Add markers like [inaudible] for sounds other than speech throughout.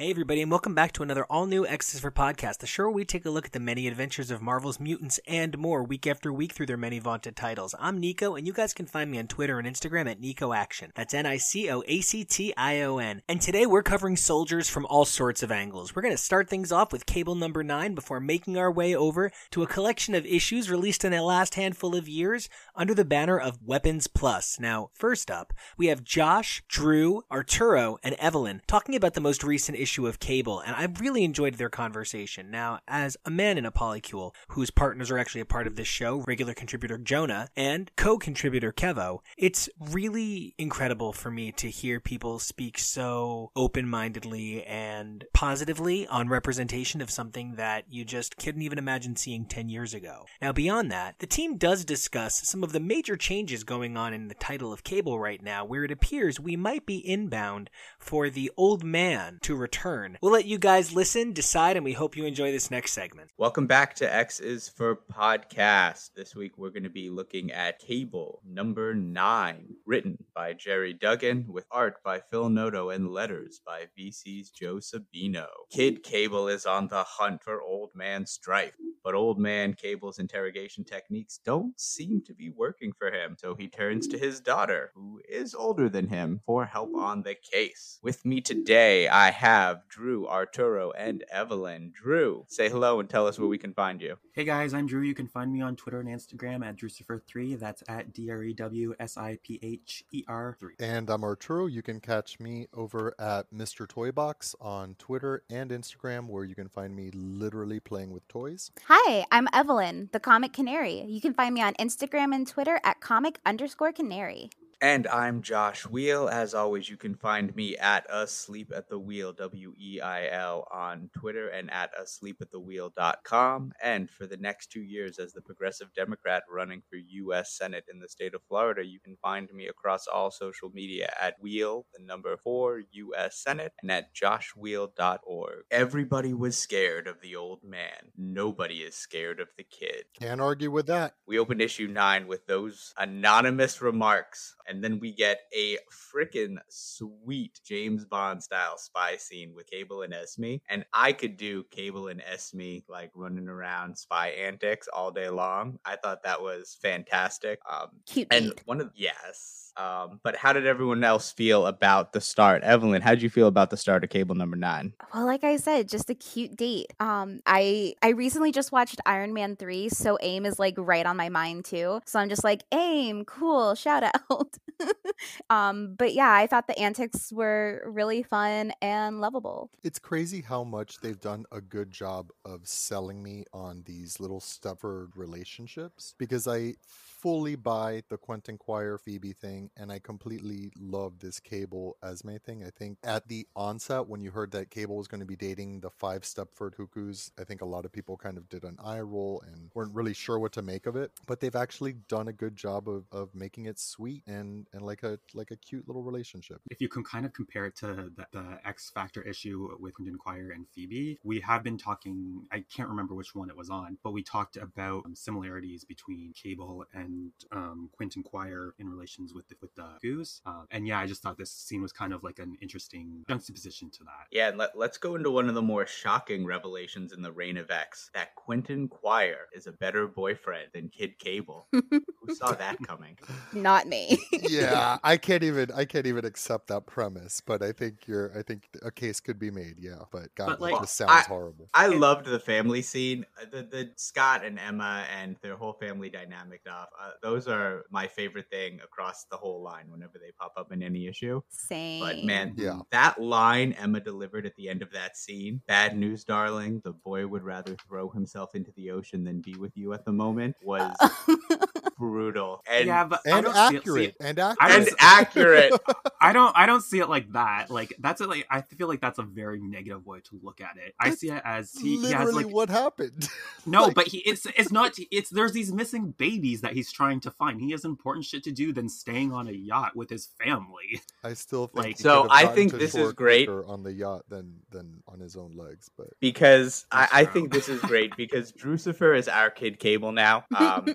Hey, everybody, and welcome back to another all new X's for Podcast, the show where we take a look at the many adventures of Marvel's mutants and more week after week through their many vaunted titles. I'm Nico, and you guys can find me on Twitter and Instagram at Nico Action. That's N I C O A C T I O N. And today we're covering soldiers from all sorts of angles. We're going to start things off with Cable number 9 before making our way over to a collection of issues released in the last handful of years under the banner of Weapons Plus. Now, first up, we have Josh, Drew, Arturo, and Evelyn talking about the most recent issue issue of Cable, and I really enjoyed their conversation. Now, as a man in a polycule whose partners are actually a part of this show, regular contributor Jonah and co-contributor Kevo, it's really incredible for me to hear people speak so open-mindedly and positively on representation of something that you just couldn't even imagine seeing 10 years ago. Now, beyond that, the team does discuss some of the major changes going on in the title of Cable right now, where it appears we might be inbound for the old man to return turn. We'll let you guys listen, decide, and we hope you enjoy this next segment. Welcome back to X is for Podcast. This week we're going to be looking at Cable number nine, written by Gerry Duggan, with art by Phil Noto and letters by VC's Joe Sabino. Kid Cable is on the hunt for Old Man Strife, but Old Man Cable's interrogation techniques don't seem to be working for him, so he turns to his daughter, who is older than him, for help on the case. With me today, I have have Drew, Arturo, and Evelyn. Drew, say hello and tell us where we can find you. Hey guys, I'm Drew. You can find me on Twitter and Instagram at Drewsipher3. That's at D R E W S I P H E R 3. And I'm Arturo. You can catch me over at Mr. Toybox on Twitter and Instagram, where you can find me literally playing with toys. Hi, I'm Evelyn, the Comic Canary. You can find me on Instagram and Twitter at comic underscore canary. And I'm Josh Weil. As always, you can find me at Asleep at the Weil, W E I L, on Twitter and at asleepattheweil.com. And for the next two years, as the Progressive Democrat running for U.S. Senate in the state of Florida, you can find me across all social media at Weil, the number four, U.S. Senate, and at joshweil.org. Everybody was scared of the old man. Nobody is scared of the kid. Can't argue with that. We opened issue nine with those anonymous remarks and then we get a freaking sweet James Bond style spy scene with Cable and Esme. And I could do Cable and Esme like running around spy antics all day long. I thought that was fantastic. Um, Cute. And one of yes. Um, but how did everyone else feel about the start? Evelyn, how did you feel about the start of Cable number nine? Well, like I said, just a cute date. Um, I I recently just watched Iron Man three, so AIM is like right on my mind too. So I'm just like AIM, cool, shout out. [laughs] um, but yeah, I thought the antics were really fun and lovable. It's crazy how much they've done a good job of selling me on these little Stepford relationships because I fully buy the Quentin Quire Phoebe thing, and I completely love this Cable Esme thing. I think at the onset, when you heard that Cable was going to be dating the five Stepford Cuckoos, I think a lot of people kind of did an eye roll and weren't really sure what to make of it. But they've actually done a good job of, of making it sweet and and like a like a cute little relationship. If you can kind of compare it to the, the X Factor issue with Quentin Quire and Phoebe, we have been talking. I can't remember which one it was on, but we talked about um, similarities between Cable and and um, Quentin Quire in relations with the, with the goose. Uh, and yeah, I just thought this scene was kind of like an interesting juxtaposition to that. Yeah, and let, let's go into one of the more shocking revelations in the Reign of X that Quentin Quire is a better boyfriend than Kid Cable. [laughs] Who saw that coming? Not me. [laughs] yeah, I can't even I can't even accept that premise, but I think you're I think a case could be made. Yeah, but God, but like, this sounds I, horrible. I loved the family scene, uh, the the Scott and Emma and their whole family dynamic stuff. Uh, those are my favorite thing across the whole line whenever they pop up in any issue. Same. But man, yeah. that line Emma delivered at the end of that scene, bad news, darling. The boy would rather throw himself into the ocean than be with you at the moment was [laughs] brutal and yeah, but and don't see see accurate it- and accurate and accurate. [laughs] I don't I don't see it like that. Like that's a, like I feel like that's a very negative way to look at it. I see it as he, he literally has like what happened [laughs] no, like- but he it's it's not it's there's these missing babies that he's trying to find. He has important shit to do than staying on a yacht with his family. i still think Like- So, I think this is great. on the yacht than than on his own legs but because I, I think this is great because [laughs] Drewsipher is our kid cable now. Um,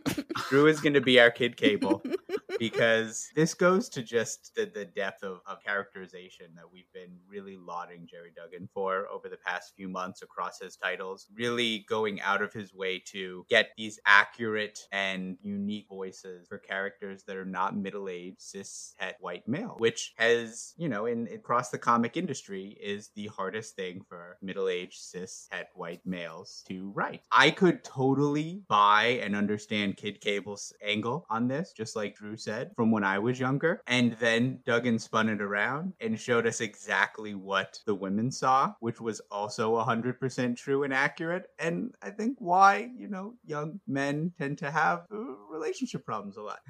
Drew is going to be our kid cable [laughs] because this goes to just the, the depth of, of characterization that we've been really lauding Gerry Duggan for over the past few months across his titles, really going out of his way to get these accurate and unique voices for characters that are not middle-aged cis het white male, which has, you know, in across the comic industry is the hardest thing for middle-aged cis het white males to write. I could totally buy and understand Kid Cable's angle on this, just like Drew said, from when I was younger. And then Duggan spun it around and showed us exactly what the women saw, which was also 100% true and accurate. And I think why, you know, young men tend to have uh, relationship problems a lot. [laughs]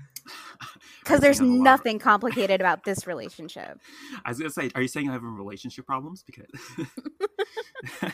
Because there's Are you saying I have a lot of- nothing complicated about this relationship. I was gonna say, are you saying I have relationship problems? Because [laughs]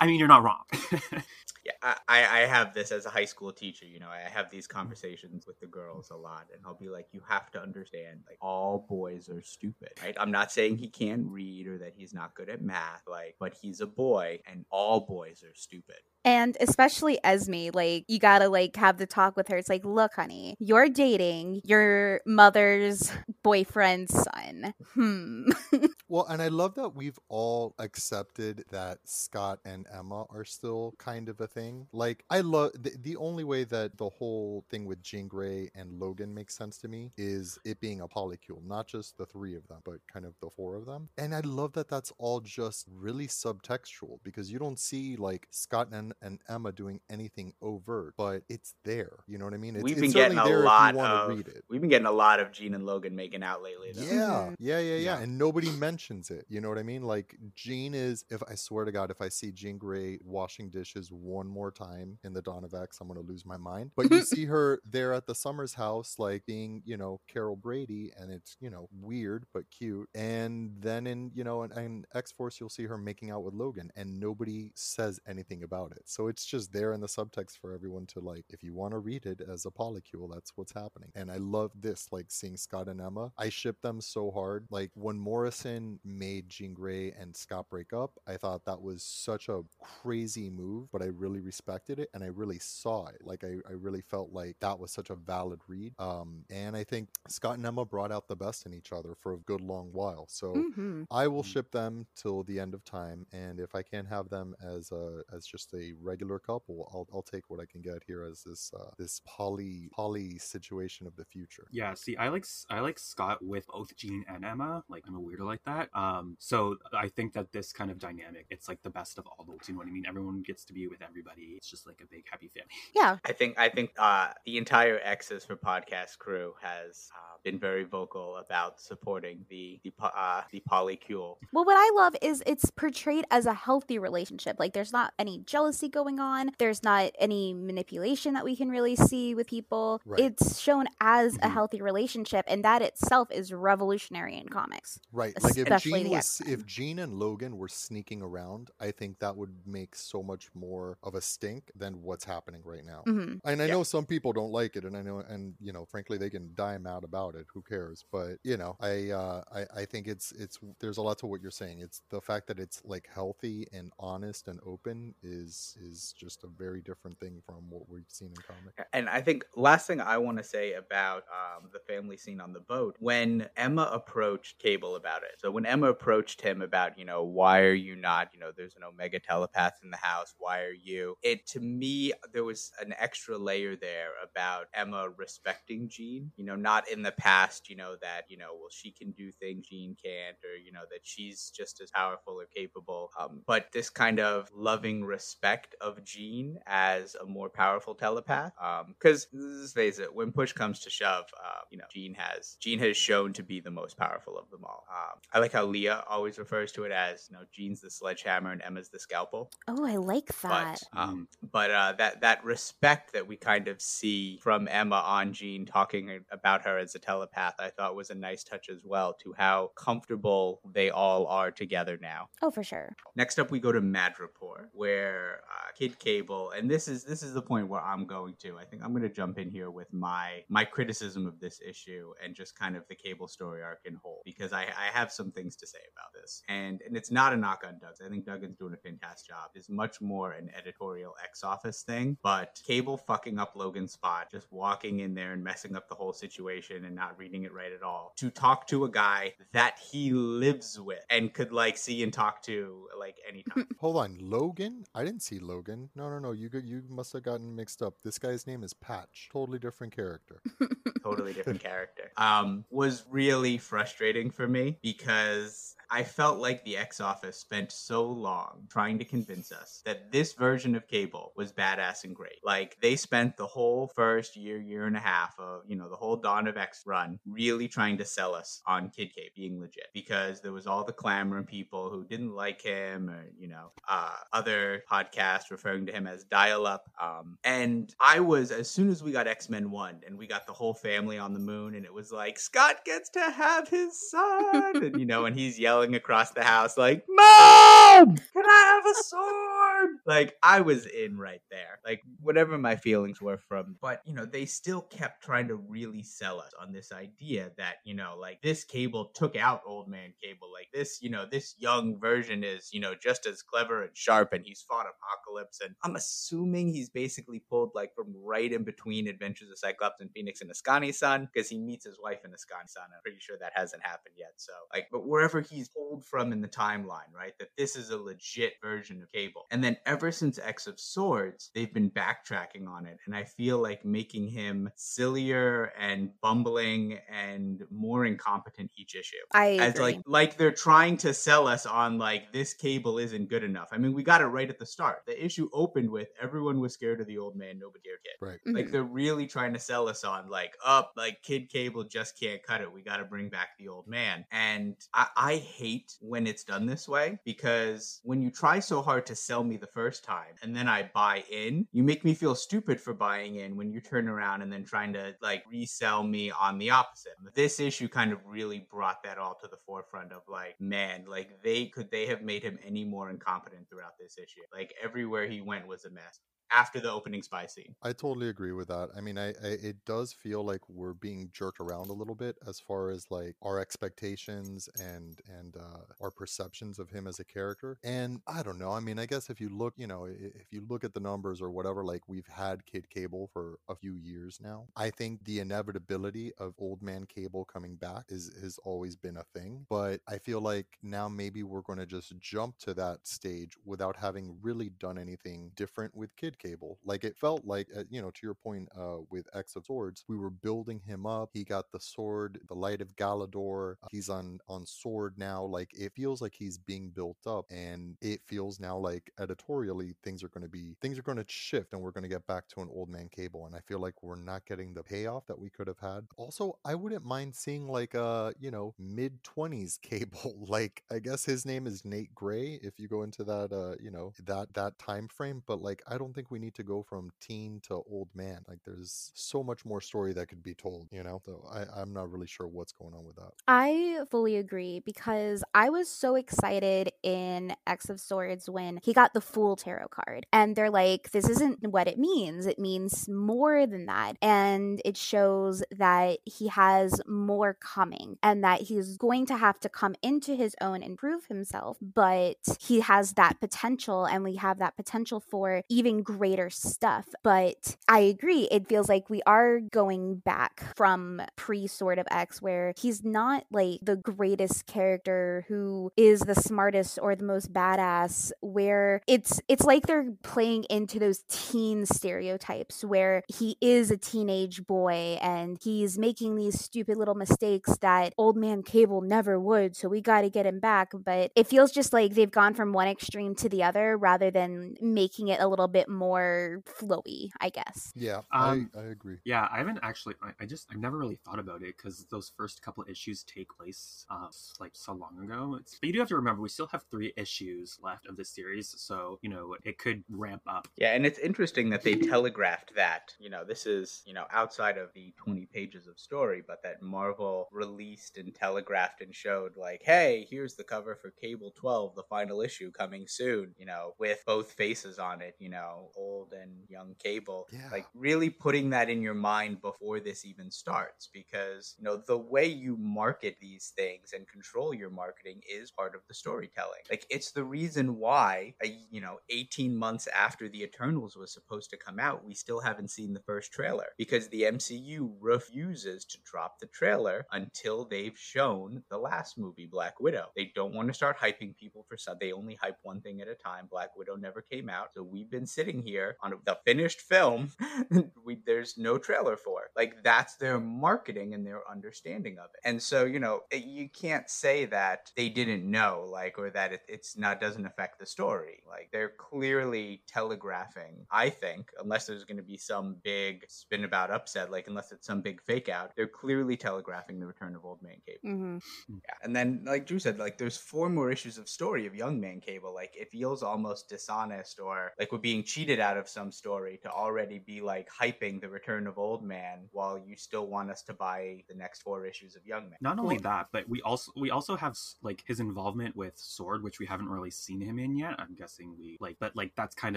I mean, you're not wrong. [laughs] Yeah, I, I have this as a high school teacher. You know, I have these conversations with the girls a lot, and I'll be like, "You have to understand, like, all boys are stupid, right? I'm not saying he can't read or that he's not good at math, like, but he's a boy, and all boys are stupid. And especially Esme, like you gotta like have the talk with her. It's like, look, honey, you're dating your mother's boyfriend's son. Hmm. [laughs] Well, and I love that we've all accepted that Scott and Emma are still kind of a thing. Like, I love the, the only way that the whole thing with Jean Grey and Logan makes sense to me is it being a polycule, not just the three of them, but kind of the four of them. And I love that that's all just really subtextual because you don't see like Scott and, and Emma doing anything overt, but it's there. You know what I mean? It's, We've it's been getting a there lot if you want of read it. we've been getting a lot of Jean and Logan making out lately. Though. Yeah, Mhm. yeah, yeah, yeah, Yeah. And nobody mentions it. You know what I mean? Like Jean is if I swear to God, if I see Jean Grey washing dishes one more time in the Dawn of X, I'm gonna lose my mind. But you [laughs] see her there at the Summers house, like being, you know, Carol Brady, and it's, you know, weird but cute. And then in, you know, in, in X Force, you'll see her making out with Logan, and nobody says anything about it. So it's just there in the subtext for everyone to like, if you want to read it as a polycule, that's what's happening. And I love this, like seeing Scott and Emma. I ship them so hard. Like when Morrison made Jean Grey and Scott break up, I thought that was such a crazy move, but I really respected it and I really saw it. Like I, I really felt like that was such a valid read. Um, and I think Scott and Emma brought out the best in each other for a good long while. So Mhm. I will Mm. ship them till the end of time, and if I can't have them as a as just a regular couple, I'll I'll take what I can get here as this uh, this poly poly situation of the future. Yeah, see, I like I like Scott with both Jean and Emma. Like I'm a weirdo like that. Um, so I think that this kind of dynamic, it's like the best of all those. You know what I mean? Everyone gets to be with everybody. It's just like a big happy family. [laughs] Yeah. I think I think uh, the entire X's for podcast crew has uh, been very vocal about supporting the the po- uh, the polycule. Well, what I love is it's portrayed as a healthy relationship. Like, there's not any jealousy going on. There's not any manipulation that we can really see with people. Right. It's shown as a Mhm. healthy relationship, and that itself is revolutionary in comics. Right. Like if Jean was if Jean and Logan were sneaking around, I think that would make so much more of a stink than what's happening right now. hmm And I Yeah. know some people don't like it, and I know, and you know, frankly, they can dime out about it. Who cares? But you know, I, uh, I, I think it's, it's. There's a lot to what you're saying. It's the fact that it's like healthy and honest and open is, is just a very different thing from what we've seen in comic. And I think last thing I want to say about um, the family scene on the boat when Emma approached Cable about it. So when Emma approached him about, you know, why are you not, you know, there's an Omega telepath in the house. Why are you? It to me there was an extra layer there about Emma respecting Jean. You know, not in the past, you know, that you know, well, she can do things Jean can't, or you know, that she's just as powerful or capable. Um, but this kind of loving respect respect of Jean as a more powerful telepath. Because let's face it, when push comes to shove, uh, you know, Jean has Jean has shown to be the most powerful of them all. Um, I like how Leah always refers to it as, you know, Jean's the sledgehammer and Emma's the scalpel. Oh, I like that. But um, but uh, that that respect that we kind of see from Emma on Jean talking about her as a telepath, I thought was a nice touch as well to how comfortable they all are together now. oh, for sure. Next up, we go to Madripoor, where uh, Kid Cable, and this is this is the point where I'm going to. I think I'm going to jump in here with my my criticism of this issue and just kind of the Cable story arc in whole, because I, I have some things to say about this, and and it's not a knock on Doug's. I think Duggan's doing a fantastic job. It's much more an editorial ex office thing, but Cable fucking up Logan's spot, just walking in there and messing up the whole situation and not reading it right at all. To talk to a guy that he lives with and could like see and talk to like anytime. [laughs] Hold on, Logan? I didn't see Logan. No, no, no. You got you must have gotten mixed up. This guy's name is Patch. Totally different character. [laughs] totally different character. Um, was really frustrating for me because I felt like the X Office spent so long trying to convince us that this version of Cable was badass and great. Like they spent the whole first year, year and a half of you know the whole Dawn of X run really trying to sell us on Kid Cable being legit because there was all the clamor and people who didn't like him or you know uh, other podcasts referring to him as dial up. Um, and I was as soon as we got X Men One and we got the whole family on the moon and it was like Scott gets to have his son and you know and he's yelling [laughs] across the house like mom! Can i have a sword? Like i was in right there like whatever my feelings were from but you know they still kept trying to really sell us on this idea that you know like this cable took out old man cable like this you know this young version is you know just as clever and sharp and he's fought apocalypse and i'm assuming he's basically pulled like from right in between adventures of cyclops and phoenix and Askani'son because he meets his wife in Askani'son i'm pretty sure that hasn't happened yet so like but wherever he's pulled from in the timeline right that this is a legit version of cable and then ever since x of swords they've been backtracking on it and i feel like making him sillier and bumbling and more incompetent each issue I as like like they're trying to sell us on like this cable isn't good enough. I mean, we got it right at the start. The issue opened with everyone was scared of the old man, nobody cared kid. Right. Like Mhm. they're really trying to sell us on like up like kid cable just can't cut it. We got to bring back the old man. And I, I hate when it's done this way because when you try so hard to sell me the first time and then I buy in, you make me feel stupid for buying in when you turn around and then trying to like resell me on the opposite. This issue kind of really brought that all to the forefront of like, man, like they could they have made him any more incompetent throughout this issue. Like everywhere he went was a mess after the opening spy scene. I totally agree with that. I mean, I, I it does feel like we're being jerked around a little bit as far as like our expectations and and uh, our perceptions of him as a character. And I don't know. I mean, I guess if you look, you know, if you look at the numbers or whatever, like we've had Kid Cable for a few years now. I think the inevitability of Old Man Cable coming back is has always been a thing. But I feel like now maybe we're going to just jump to that stage without having really done anything different with Kid Cable. Like it felt like, uh, you know, to your point uh, with X of Swords, we were building him up. He got the sword, the Light of Galador. uh, He's on on sword now. Like it feels like he's being built up, and it feels now like editorially things are going to be things are going to shift, and we're going to get back to an old man Cable. And I feel like we're not getting the payoff that we could have had. Also, I wouldn't mind seeing like a you know mid twenties [laughs] Cable. like I guess his name is Nate Gray. If you go into that uh you know that that time frame, but like I don't think we need to go from teen to old man. Like there's so much more story that could be told. You know, so I I'm not really sure what's going on with that. I fully agree because I was so excited in X of Swords when he got the Fool Tarot card. And they're like, this isn't what it means. It means more than that. And it shows that he has more coming and that he's going to have to come into his own and prove himself. But he has that potential, and we have that potential for even greater stuff. But I agree, it feels like we are going back from pre Sword of X, where he's not like the greatest character who is the smartest or the most badass, where it's it's like they're playing into those teen stereotypes where he is a teenage boy and he's making these stupid little mistakes that old man Cable never would, so we got to get him back. But it feels just like they've gone from one extreme to the other rather than making it a little bit more flowy, I guess. Yeah, Um, I, I agree. Yeah, I haven't actually. I, I just I've never really thought about it because those first couple issues take place uh, like so long ago. It's, but you do have to remember we still have three issues left of this series, so you know it could ramp up. Yeah, and it's interesting that they telegraphed that. You know, this is, you know, outside of the 20 pages of story, but that Marvel released and telegraphed and showed, like, hey, here's the cover for Cable 12, the final issue coming soon, you know, with both faces on it, you know, old and young Cable. Yeah. Like, really putting that in your mind before this even starts, because, you know, the way you market these things and control your marketing is part of the storytelling. Like, it's the reason why, you know, 18 months after the Eternals was supposed to come out, we still haven't seen the first trailer because the MCU refuses to drop the trailer until they've shown the last movie, Black Widow. They don't want to start hyping people for some. They only hype one thing at a time. Black Widow never came out, so we've been sitting here on the finished film. [laughs] we, there's no trailer for. Like that's their marketing and their understanding of it. And so you know you can't say that they didn't know, like, or that it, it's not doesn't affect the story. Like they're clearly telegraphing. I think, unless there's going to be some big spin about upset, like unless it's some big fake out, they're clearly telegraphing the return of Old Man Cable. hmm Yeah, and then like Drew said, like there's four more issues of story of Young Man Cable. Like it feels almost dishonest or like we're being cheated out of some story to already be like hyping the return of Old Man while you still want us to buy the next four issues of Young Man. Not only that, but we also we also have like his involvement with Sword, which we haven't really seen him in yet. I'm guessing we like, but like that's kind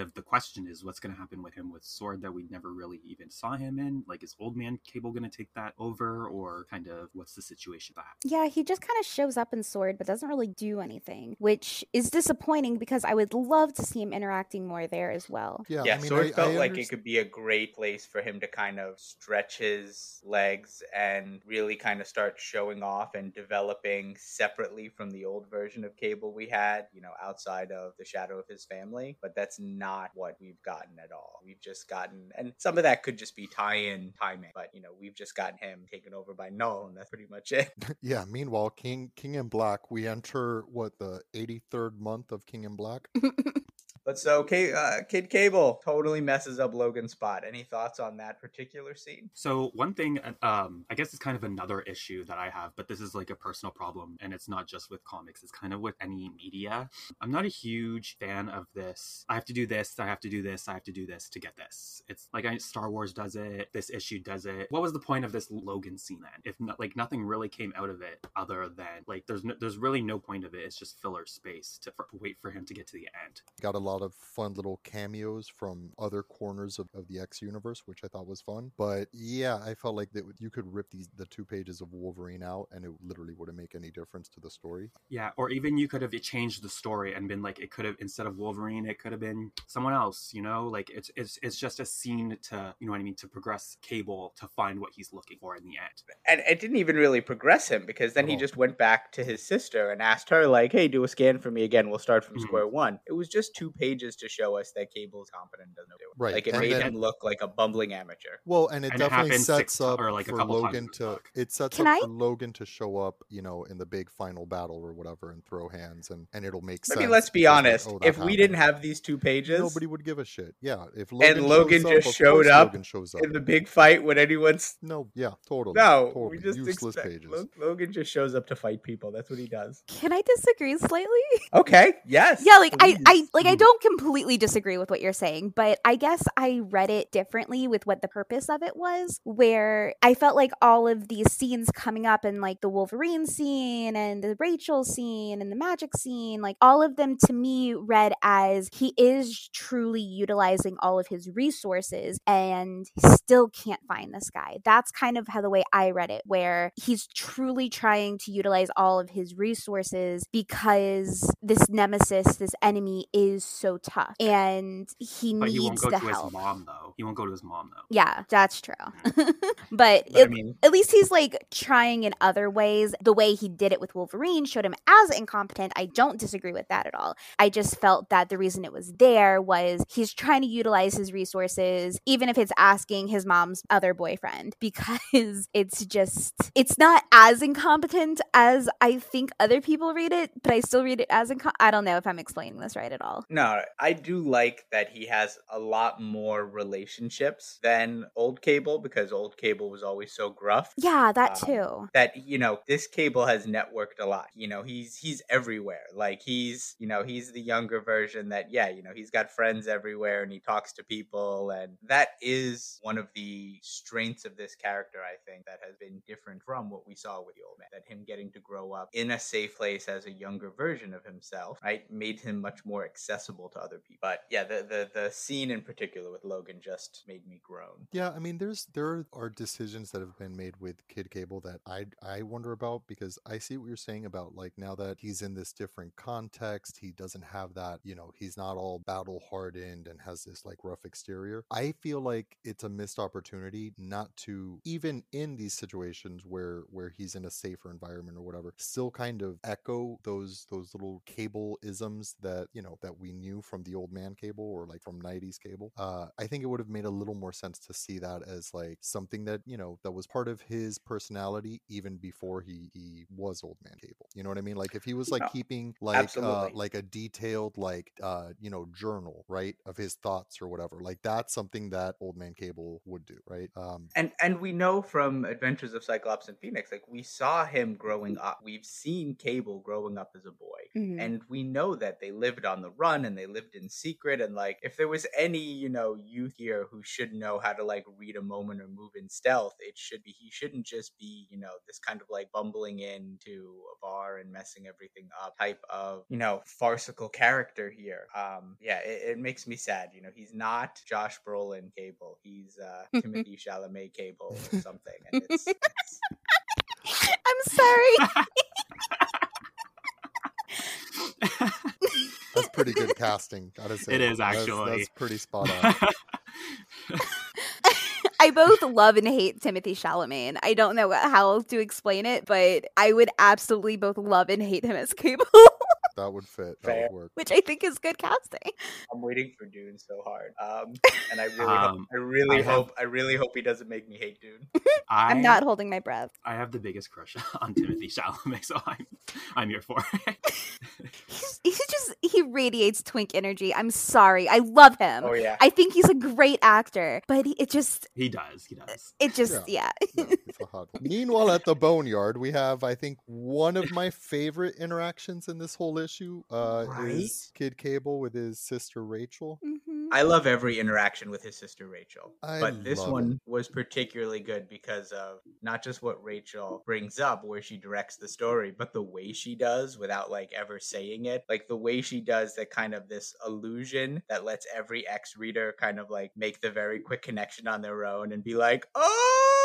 of the question is what's going to happen with him with Sword that we never really even saw him in. Like, is Old Man Cable going to take that over, or kind of what's the situation with that? Yeah, he just kind of shows up in Sword, but doesn't really do anything, which is disappointing because I would love to see him interacting more there as well. Yeah, yeah, I mean, so it I, felt I like it could be a great place for him to kind of stretch his legs and really kind of start showing off and developing separately from the old version of Cable we had, you know, outside of the shadow of his family. But that's not what we've gotten at all. We've just gotten, and some of that could just be tie-in timing, but you know, we've just gotten him taken over by Null, and that's pretty much it. [laughs] yeah. Meanwhile, King King in Black, we enter what the 83rd month of King in Black. [laughs] But so, K- uh, Kid Cable totally messes up Logan's spot. Any thoughts on that particular scene? So one thing, um, I guess it's kind of another issue that I have, but this is like a personal problem, and it's not just with comics. It's kind of with any media. I'm not a huge fan of this. I have to do this. I have to do this. I have to do this to get this. It's like I, Star Wars does it. This issue does it. What was the point of this Logan scene then? If not, like nothing really came out of it other than like there's no, there's really no point of it. It's just filler space to for, wait for him to get to the end. Got a lot of fun little cameos from other corners of, of the X universe, which I thought was fun. But yeah, I felt like that you could rip these the two pages of Wolverine out, and it literally wouldn't make any difference to the story. Yeah, or even you could have changed the story and been like, it could have instead of Wolverine, it could have been someone else. You know, like it's it's it's just a scene to you know what I mean to progress Cable to find what he's looking for in the end. and it didn't even really progress him because then he just went back to his sister and asked her like hey do a scan for me again we'll start from Mhm. square one it was just two pages to show us that cable is competent and doesn't know what. Right, like it and made then- him look like a bumbling amateur Well, and it And definitely happened sets up or, like, for couple Logan to. It sets Can up I- for Logan to show up, you know, in the big final battle or whatever, and throw hands, and and it'll make i sense. mean let's be because, like, honest oh, that if we didn't have these two pages nobody would give a shit. Yeah, if and Logan shows just of showed up Logan shows up. in the big fight when anyone's No, yeah, totally. no totally. we just useless expect pages. Logan just shows up to fight people that's what he does Can I disagree slightly? okay yes yeah like i please. i like i Mhm. Don't completely disagree with what you're saying but i guess i read it differently with what the purpose of it was where i felt like all of these scenes coming up and like the wolverine scene and the rachel scene and the magic scene like all of them to me read as he is truly utilizing all of his resources and still can't find this guy. That's kind of how the way i read it where he's truly trying to utilize all of his resources because this nemesis this enemy is so so tough and he But needs he won't go the to help. his mom though. He won't go to his mom though. Yeah, that's true. Mm. [laughs] but But I mean, at least he's like trying in other ways. The way he did it with Wolverine showed him as incompetent. I don't disagree with that at all. I just felt that the reason it was there was he's trying to utilize his resources, even if it's asking his mom's other boyfriend, [laughs] because it's just, it's not as incompetent as I think other people read it, but I still read it as incom. I don't know if I'm explaining this right at all. No, I do like that he has a lot more relationships than old Cable because old Cable was always so gruff. Yeah, that Um, too. That you know, this Cable has networked a lot. You know, he's he's everywhere. Like he's you know he's the younger version that yeah you know he's got friends everywhere and he talks to people and that is one of the strengths of this character I think that has been different from what we saw with the old man. That him getting to grow up in a safe place as a younger version of himself, right, made him much more accessible to other people. But yeah, the the the scene in particular with Logan just made me groan. Yeah, I mean, there's there are decisions that have been made with Kid Cable that I I wonder about because I see what you're saying about like now that he's in this different context, he doesn't have that, you know, he's not all battle hardened and has this like rough exterior. I feel like it's a missed opportunity not to even in these situations where where he's in a safer environment or whatever, still kind of echo those those little cable isms that you know that we knew from the old man cable or like from 90s cable uh i think it would have made a little more sense to see that as like something that you know that was part of his personality even before he he was old man cable you know what i mean like if he was like No, keeping like uh like a detailed like uh you know journal right of his thoughts or whatever like that's something that old man cable would do right um And and we know from Adventures of Cyclops and Phoenix, like we saw him growing up. We've seen Cable growing up as a boy. Mhm. And we know that they lived on the run and they lived in secret. And like, if there was any, you know, youth here who should know how to like read a moment or move in stealth, it should be he shouldn't just be, you know, this kind of like bumbling into a bar and messing everything up type of, you know, farcical character here. Um, yeah, it, it makes me sad. You know, he's not Josh Brolin Cable. He's uh [laughs] Timothy Chalamet Cable or something. And it's, it's [laughs] I'm sorry. [laughs] that's pretty good [laughs] casting gotta say It is actually. that's pretty spot on [laughs] I both love and hate Timothy Chalamet. I don't know how else to explain it, but I would absolutely both love and hate him as Cable, that would fit that would work which I think is good casting. I'm waiting for Dune so hard. Um, [laughs] and I really, hope, Um, I really I have- hope, I really hope he doesn't make me hate Dune. [laughs] I, I'm not holding my breath. I have the biggest crush [laughs] on Timothy Chalamet, so I'm I'm here for it. He's, he's just he radiates twink energy. I'm sorry. I love him. Oh yeah, I think he's a great actor, but he, it just he does. He does. it just yeah. Yeah, it's a hot one. Meanwhile, at the boneyard, we have, I think, one of my favorite interactions in this whole issue. Uh, Right? is Kid Cable with his sister Rachel. Mhm. I love every interaction with his sister Rachel, I but this love it. one was particularly good because of not just what Rachel brings up, where she directs the story, but the way she does without like ever saying it, like the way she does that kind of this illusion that lets every ex reader kind of like make the very quick connection on their own and be like, oh,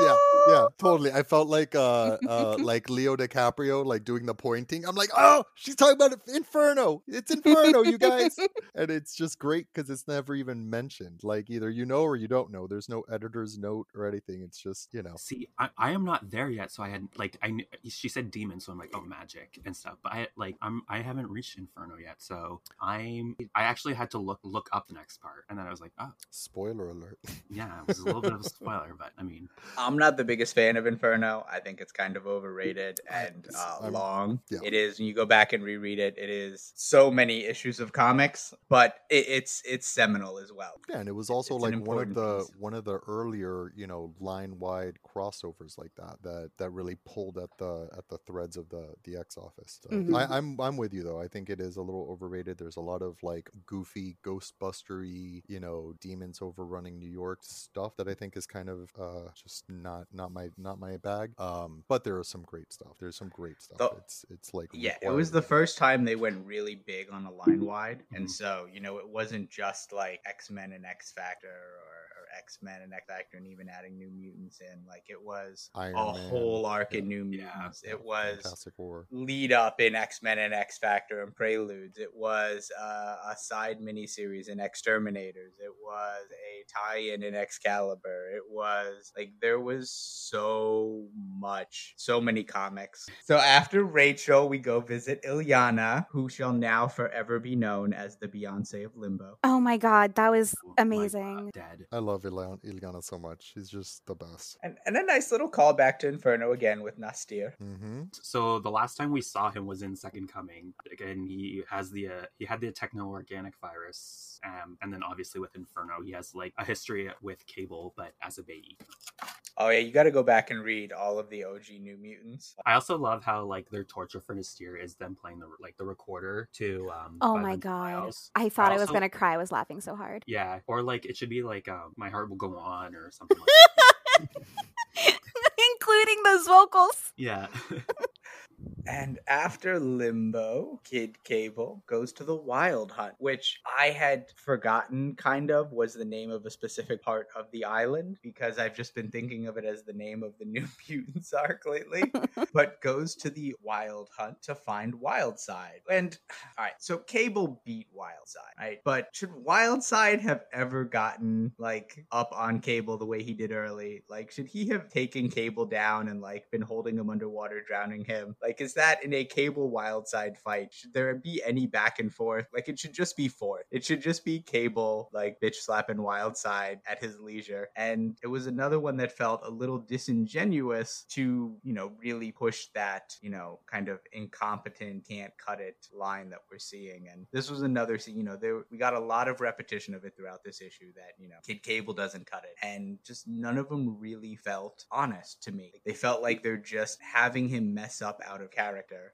Yeah, yeah, [laughs] totally. I felt like uh, uh, [laughs] like Leo DiCaprio, like doing the pointing. I'm like, oh, she's talking about Inferno. It's Inferno, you guys. [laughs] and it's just great because it's never even mentioned. Like either you know or you don't know. There's no editor's note or anything. It's just you know. See, I, I am not there yet, so I had like I kn- she said demon, so I'm like oh magic and stuff. But I like I'm I haven't reached Inferno yet, so I'm I actually had to look look up the next part, and then I was like oh Spoiler alert. yeah, it was a little bit of a spoiler, but I mean I'm not the biggest fan of Inferno. I think it's kind of overrated and uh, long. yeah. It is when you go back and reread it. It is so many issues of comics, but it, it's it's seminal as well. Yeah, and it was also it's like one of the piece. one of the earlier, you know, line wide crossovers like that that that really pulled at the at the threads of the the X office. So Mhm. I, I'm I'm with you though. I think it is a little overrated. There's a lot of like goofy Ghostbustery, you know, demons overrunning New York stuff that I think is kind of uh just not not my not my bag. Um, but there is some great stuff. There's some great stuff. The- it's it's like Yeah, it was the first time they went really big on a line wide, and Mhm. so you know it wasn't just like X Men and X Factor or, or X Men and X Factor, and even adding New Mutants in. Like it was Iron a Man, whole arc in New Mutants. Yeah, it was Fantastic Four. lead up in X Men and X Factor and Preludes. It was uh, a side miniseries in X-Terminators. It was a tie-in in Excalibur. It was like there was so much, so many comics. So after Rachel, we go visit Illyana, who shall now forever be known as the Beyonce of Limbo. Oh my god, that was Oh God, amazing. Dead. I love Illyana, Illyana so much. She's just the best. And, and a nice little callback to Inferno again with Nastirh. hmm So the last time we saw him was in Second Coming. Again, he has the uh, he had the techno organic virus, um, and then obviously with Inferno, he has like a history with Cable, but as a baby. Oh yeah, you got to go back and read all of the OG New Mutants. I also love how like their torture for Nastirh is them playing the like the recorder to. Um, Oh my god. Miles. I thought I was gonna cry. I was laughing so hard. Yeah, or like it should be like uh, my heart will go on or something like that. [laughs] Including those vocals. yeah. [laughs] And after Limbo, Kid Cable goes to the Wild Hunt, which I had forgotten kind of was the name of a specific part of the island because I've just been thinking of it as the name of the [laughs] New Mutants arc lately. [laughs] but goes to the Wild Hunt to find Wildside. And [sighs] all right, so Cable beat Wildside, right? But should Wildside have ever gotten like up on Cable the way he did early? Like, should he have taken Cable down and like been holding him underwater, drowning him? Like, is that in a Cable Wildside fight? Should there be any back and forth? Like, it should just be fourth. It should just be Cable like bitch slapping Wildside at his leisure. And it was another one that felt a little disingenuous to, you know, really push that, you know, kind of incompetent, can't cut it line that we're seeing. And this was another you know, there we got a lot of repetition of it throughout this issue that, you know, Kid Cable doesn't cut it. And just none of them really felt honest to me. They felt like they're just having him mess up out of character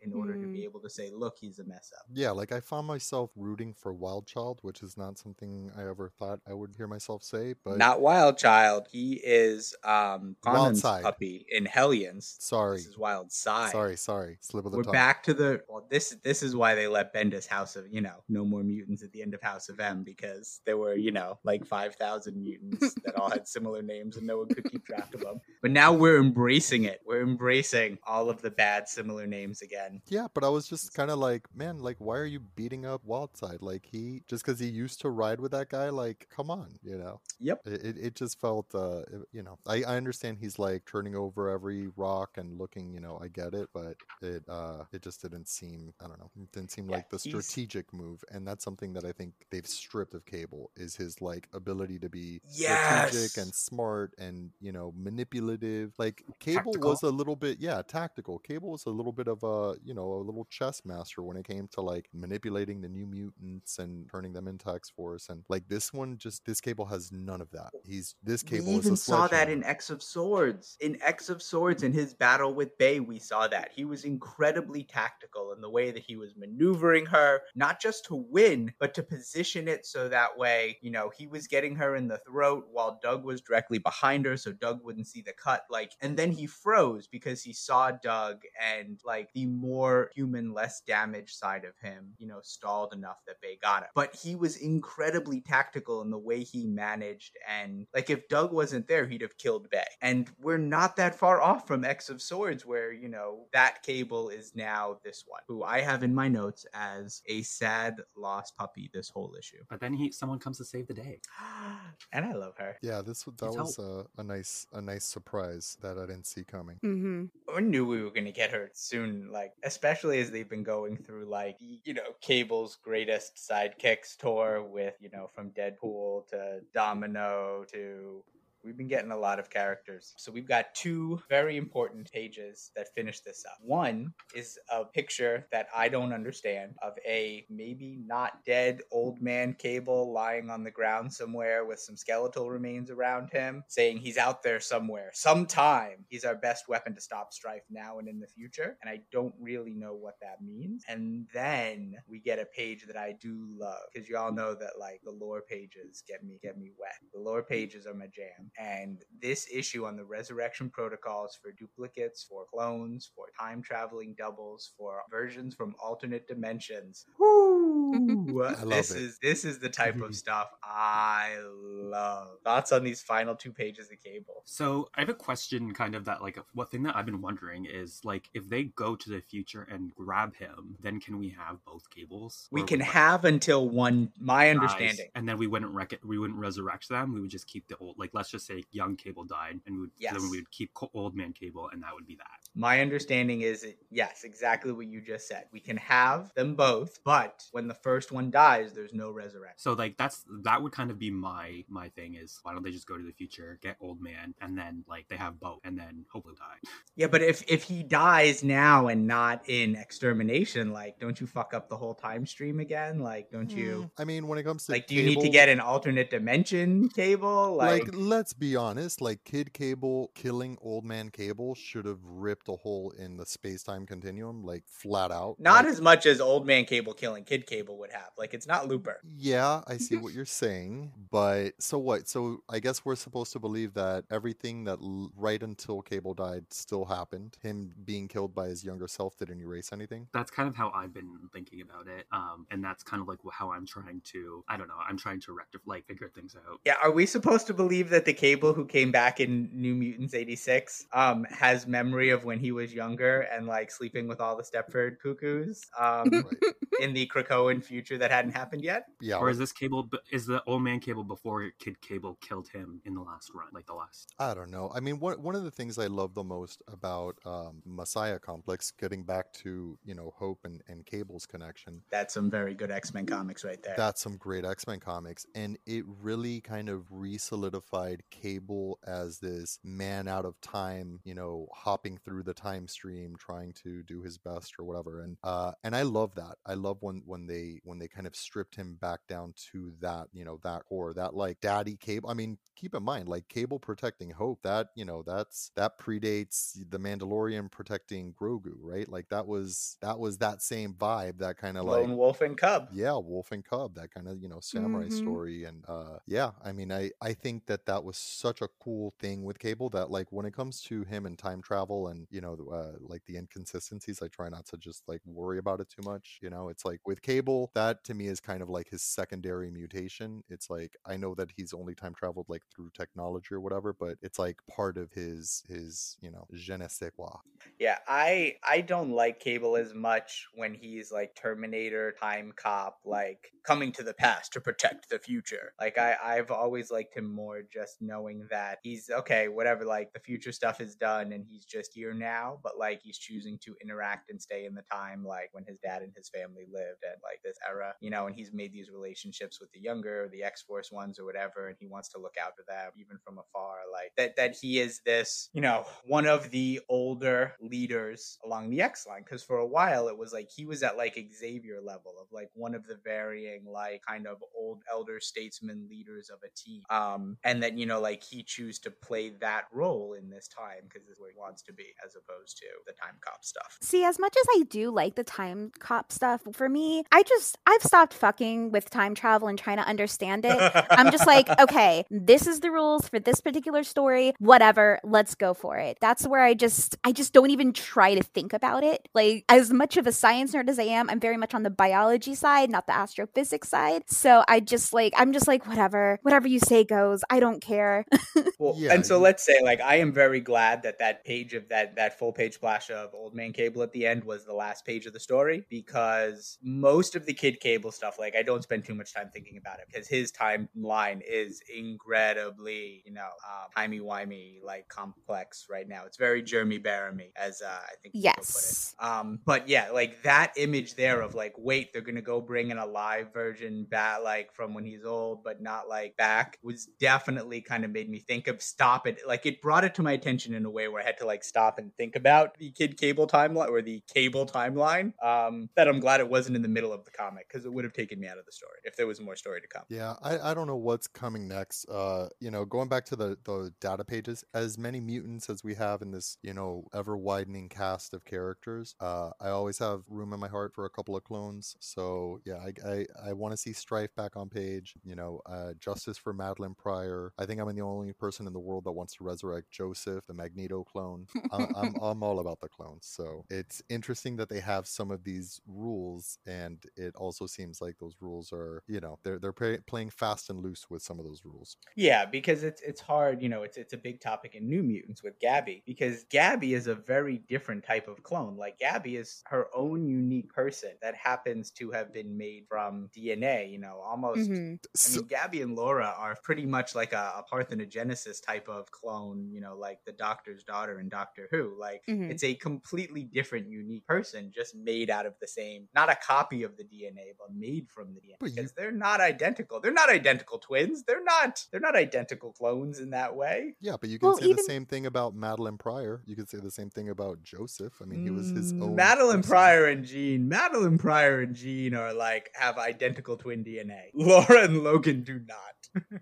in order to Mm. be able to say, look, he's a mess up. Yeah, like I found myself rooting for Wild Child, which is not something I ever thought I would hear myself say. But Not Wild Child. He is um Conan's puppy in Hellions. sorry, This is Wildside. sorry, sorry, slip of the We're tongue. back to the well. This this is why they let Bendis House of you know no more mutants at the end of House of M because there were you know like five thousand mutants [laughs] that all had similar names and no one could keep track of them. But now we're embracing it. We're embracing all of the bad similar names again. Yeah, but I was just kind of like, man, like, why are you beating up Wildside? Like, he just because he used to ride with that guy, like, come on, you know. Yep. It, it, just felt, uh, you know, I, I understand he's like turning over every rock and looking, you know, I get it, but it, uh, it just didn't seem, I don't know, it didn't seem Yeah, like the strategic move, and that's something that I think they've stripped of Cable is his like ability to be Yes. strategic and smart and you know manipulative. Like Cable Tactical. was a little bit, yeah, tactical. Cable was a little bit of a, you know, a little chess master when it came to like manipulating the new mutants and turning them into X Force. And like this one, just this Cable has none of that. He's this Cable we is even saw that in. X of Swords. In X of Swords, in his battle with Bei, we saw that he was incredibly tactical in the way that he was maneuvering her, not just to win, but to position it so that way, you know, he was getting her in the throat while Doug was directly behind her, so Doug wouldn't see the cut. Like, and then he froze because he saw Doug and like the more human, less damaged side of him, you know, stalled enough that Bei got him. But he was incredibly tactical in the way he managed and like if Doug wasn't there, he'd have killed Bei. And we're not that far off from X of Swords, where, you know, that cable is now this one, who I have in my notes as a sad lost puppy this whole issue. But then he someone comes to save the day. [gasps] and I love her. Yeah, this w- that It's was a, a nice a nice surprise that I didn't see coming. Mm-hmm. I knew we were gonna get her soon, like especially as they've been going through like you know Cable's greatest sidekicks tour with you know from Deadpool to Domino to We've been getting a lot of characters. So we've got two very important pages that finish this up. One is a picture that I don't understand of a maybe not dead old man cable lying on the ground somewhere with some skeletal remains around him, saying he's out there somewhere, sometime. He's our best weapon to stop strife now and in the future. And I don't really know what that means. And then we get a page that I do love because you all know that like the lore pages get me get me wet. The lore pages are my jam. And this issue on the resurrection protocols for duplicates, for clones, for time traveling doubles, for versions from alternate dimensions. Woo! [laughs] I love this it. is this is the type of [laughs] stuff I love. Thoughts on these final two pages of Cable? So I have a question, kind of that like what thing that I've been wondering is like if they go to the future and grab him, then can we have both cables? We can would, have until one. My dies, understanding. and then we wouldn't rec- we wouldn't resurrect them. We would just keep the old like let's just say young Cable died, and we would Yes. then we would keep old man Cable, and that would be that. My understanding is yes, exactly what you just said. We can have them both, but when the first one dies, there's no resurrection. So like that's that would kind of be my my thing is why don't they just go to the future, get old man, and then like they have both, and then hopefully die. Yeah, but if if he dies now and not in extermination, like, don't you fuck up the whole time stream again? Like, don't you? I mean, when it comes to Like, do you need to get an alternate dimension cable? Like, like, let's be honest like kid cable killing old man cable should have ripped a hole in the space-time continuum like flat out not Like, as much as old man cable killing kid cable would have. Like, it's not Looper. yeah i see what [laughs] you're saying but so what so i guess we're supposed to believe that everything that l- right until cable died still happened him being killed by his younger self didn't erase anything That's kind of how I've been thinking about it, um, and that's kind of like how I'm trying to I don't know I'm trying to rectify like figure things out. Yeah, are we supposed to believe that the cable who came back in New Mutants 86 um has memory of when he was younger and like sleeping with all the Stepford cuckoos um right [laughs] in the Krakoan future that hadn't happened yet? yeah Or is this cable? Is the old man cable before Kid Cable killed him in the last run, like the last? I don't know. I mean, one one of the things I love the most about um, Messiah Complex, getting back to you know Hope and, and Cable's connection, That's some very good X-Men comics right there. that's some great X Men comics, and it really kind of re-solidified Cable as this man out of time, you know, hopping through the time stream, trying to do his best or whatever. And uh, and I love that. I love when when they when they kind of stripped him back down to that, you know, that core, that like daddy Cable. I mean, keep in mind, like Cable protecting Hope, that you know, that's that predates the Mandalorian protecting Grogu, right? Like that was that was that same vibe, that kind of like Lone Wolf and Cub. yeah wolf and cub that kind of you know samurai Mhm. story and uh yeah i mean i i think that that was such a cool thing with cable that like when it comes to him and time travel and you know uh, like the inconsistencies i try not to just like worry about it too much you know? It's like with cable that to me is kind of like his secondary mutation. It's like i know that he's only time traveled like through technology or whatever but it's like part of his his you know je ne sais quoi. Yeah, I I don't like Cable as much when he's like Terminator, Time Cop, like coming to the past to protect the future. Like I I've always liked him more just knowing that he's okay, whatever. Like the future stuff is done and he's just here now, but like he's choosing to interact and stay in the time like when his dad and his family lived and like this era, you know. And he's made these relationships with the younger, the X Force ones or whatever, and he wants to look out for them even from afar. Like that that he is this, you know, one of the older leaders along the X line. Because for a while it was like he was at like Xavier level of like one of the varying like kind of old elder statesman leaders of a team. Um, and that you know like he choose to play that role in this time because this is where he wants to be as opposed to the time cop stuff. See, as much as I do like the time cop stuff, for me, I just I've stopped fucking with time travel and trying to understand it. I'm just [laughs] like, okay, this is the rules for this particular story. Whatever, let's go for it. That's where I just I just don't even try to think about it. Like as much of a science nerd as I am, I'm very much on the biology side, not the astrophysics side. So I just like I'm just like whatever, whatever you say goes. I don't care. [laughs] Well, Yeah, and so you- let's say, like, I am very glad that that page of that that full page splash of Old Man Cable at the end was the last page of the story because most of the Kid Cable stuff, like, I don't spend too much time thinking about it because his timeline is incredibly, you know, um, timey wimey, like complex right now. It's very Jeremy Bearimy, as uh, I think people yes. put it. Um, but yeah, like that image there of like, wait, they're gonna go bring in a live version bat like from when he's old, but not like back, was definitely kind of made me think of stop it. Like it brought it to my attention in a way where I had to like stop and think about the kid cable timeline or the cable timeline. Um, that I'm glad it wasn't in the middle of the comic because it would have taken me out of the story if there was more story to come. Yeah, I, I don't know what's coming next. Uh, you know, going back to the, the data pages, as many mutants as we have in this, you know, ever widening cast of characters, uh, I always have room in my heart for a couple of clones. So yeah, I I, I want to see Strife back on page. You know, uh, justice for Madelyne Pryor. I think think I'm the only person in the world that wants to resurrect Joseph, the Magneto clone. I'm, I'm, [laughs] I'm all about the clones. So it's interesting that they have some of these rules, and it also seems like those rules are, you know, they're they're play, playing fast and loose with some of those rules. Yeah, because it's it's hard, you know, it's it's a big topic in New Mutants with Gabby because Gabby is a very different type of clone. Like Gabby is her own unique person that happens to have been made from DNA, you know, almost Mhm. I mean, Gabby and Laura are pretty much like a, a parthenogenesis type of clone, you know, like the Doctor's daughter in Doctor Who. Like, Mhm. it's a completely different, unique person, just made out of the same, not a copy of the DNA, but made from the DNA. But you- because they're not identical. They're not identical twins. They're not. They're not identical clones in that way. yeah, but you can Well, say even- the same thing about Madelyne Pryor. You could say the same thing about Joseph. I mean, he was his Mm, own. Madelyne person. Pryor and Jean. Madelyne Pryor and Jean are like have identical twin DNA. [laughs] Laura and Logan do not.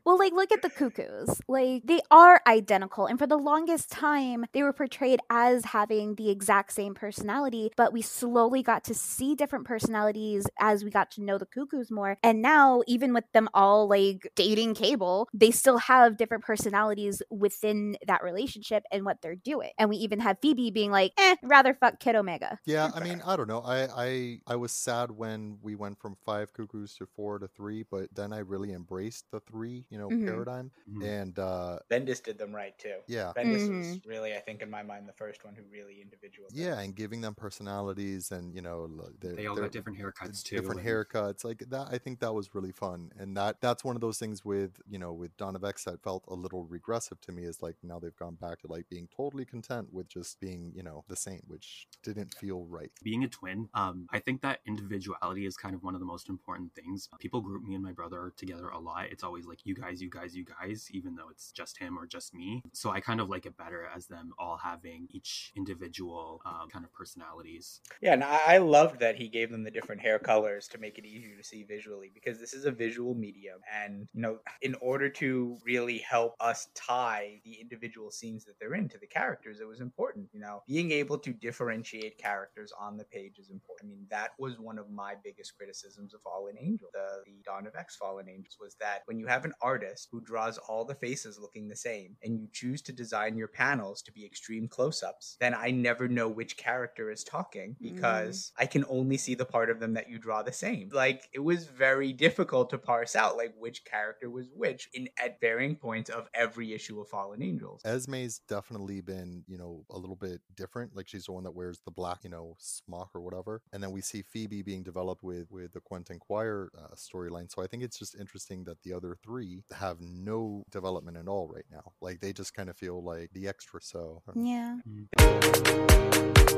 Well, like, look at the cuckoos. Like, they are identical. And for the longest time, they were portrayed as having the exact same personality, but we slowly got to see different personalities as we got to know the cuckoos more. And now, even with them all like dating Cable, they still have different personalities within that relationship and what they're doing. And we even have Phoebe being like, eh, rather fuck Kid Omega. Yeah, I mean, I don't know. I, I I was sad when we went from five cuckoos to four to three, but then I really embraced the three, you know, Mhm. paradigm. Mhm. And uh Bendis did them right too. yeah, Bendis was really, I think, in my mind, the first one who really individual. yeah, and giving them personalities and you know they're, They all got different haircuts too. different and- haircuts like that i think that was really fun and that that's one of those things with you know with dawn of x that felt a little regressive to me is like now they've gone back to like being totally content with just being you know the same which didn't feel right being a twin um i think that individuality is kind of one of the most important things people group me and my brother together a lot it's always like you guys you guys you guys even though it's just him or just me so i kind of like it better as them all having each individual um, kind of personalities Yeah, and I, loved that he gave them the different hair colors to make it easier to see visually because this is a visual medium. And, you know, in order to really help us tie the individual scenes that they're in to the characters, it was important. You know, being able to differentiate characters on the page is important. I mean, that was one of my biggest criticisms of Fallen Angel, the, the Dawn of X Fallen Angels, was that when you have an artist who draws all the faces looking the same and you choose to design your panels to be extreme close ups, then I never know which character is talking because I can only see the part of them that you draw the same. Like it was very difficult to parse out like which character was which in at varying points of every issue of Fallen Angels. esme's definitely been you know a little bit different like she's the one that wears the black you know smock or whatever and then we see phoebe being developed with with the quentin quire uh, storyline so i think it's just interesting that the other three have no development at all right now. Like they just kind of feel like the extra so Yeah. don't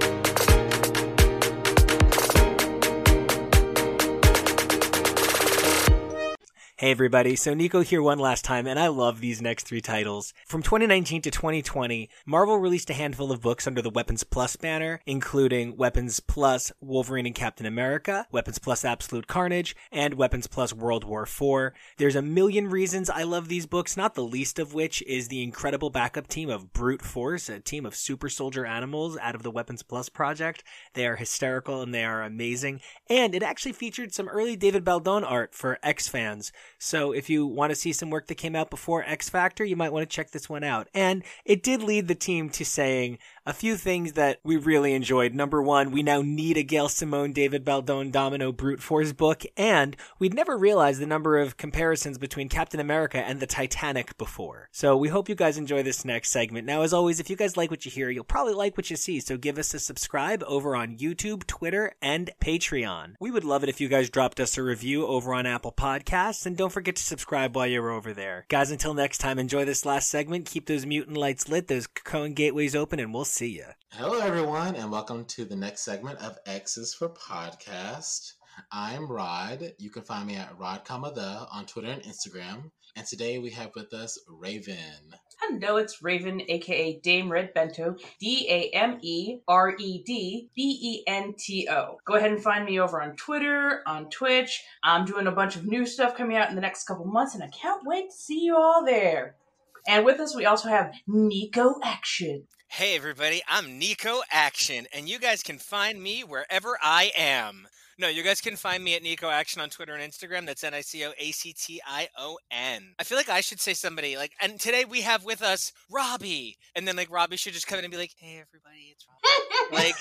Hey everybody, so Nico here one last time, and I love these next three titles. From 2019 to 2020, Marvel released a handful of books under the Weapons Plus banner, including Weapons Plus Wolverine and Captain America, Weapons Plus Absolute Carnage, and Weapons Plus World War IV. There's a million reasons I love these books, not the least of which is the incredible backup team of Brute Force, a team of super soldier animals out of the Weapons Plus project. They are hysterical and they are amazing, and it actually featured some early David Baldeón art for X fans. So if you want to see some work that came out before X Factor, you might want to check this one out. And it did lead the team to saying a few things that we really enjoyed. Number one, we now need a Gail Simone, David Baldeón, Domino Brute Force book, and we'd never realized the number of comparisons between Captain America and the Titanic before. So we hope you guys enjoy this next segment. Now, as always, if you guys like what you hear, you'll probably like what you see. So give us a subscribe over on YouTube, Twitter, and Patreon. We would love it if you guys dropped us a review over on Apple Podcasts, and don't forget to subscribe while you're over there. Guys, until next time, enjoy this last segment. Keep those mutant lights lit, those Krakoan gateways open, and we'll see you. Hello, everyone, and welcome to the next segment of X's for Podcast. I'm Rod. You can find me at Rod the on Twitter and Instagram. And today we have with us Raven. Hello, it's Raven, aka Dame Red Bento, D A M E R E D B E N T O. Go ahead and find me over on Twitter, on Twitch. I'm doing a bunch of new stuff coming out in the next couple months, and I can't wait to see you all there. And with us, we also have Nico Action. Hey everybody, I'm Nico Action, and you guys can find me wherever I am. No, you guys can find me at Nico Action on Twitter and Instagram. That's N I C O A C T I O N. I feel like I should say somebody like, and today we have with us Robbie, and then like Robbie should just come in and be like, "Hey, everybody, it's Robbie." [laughs] like,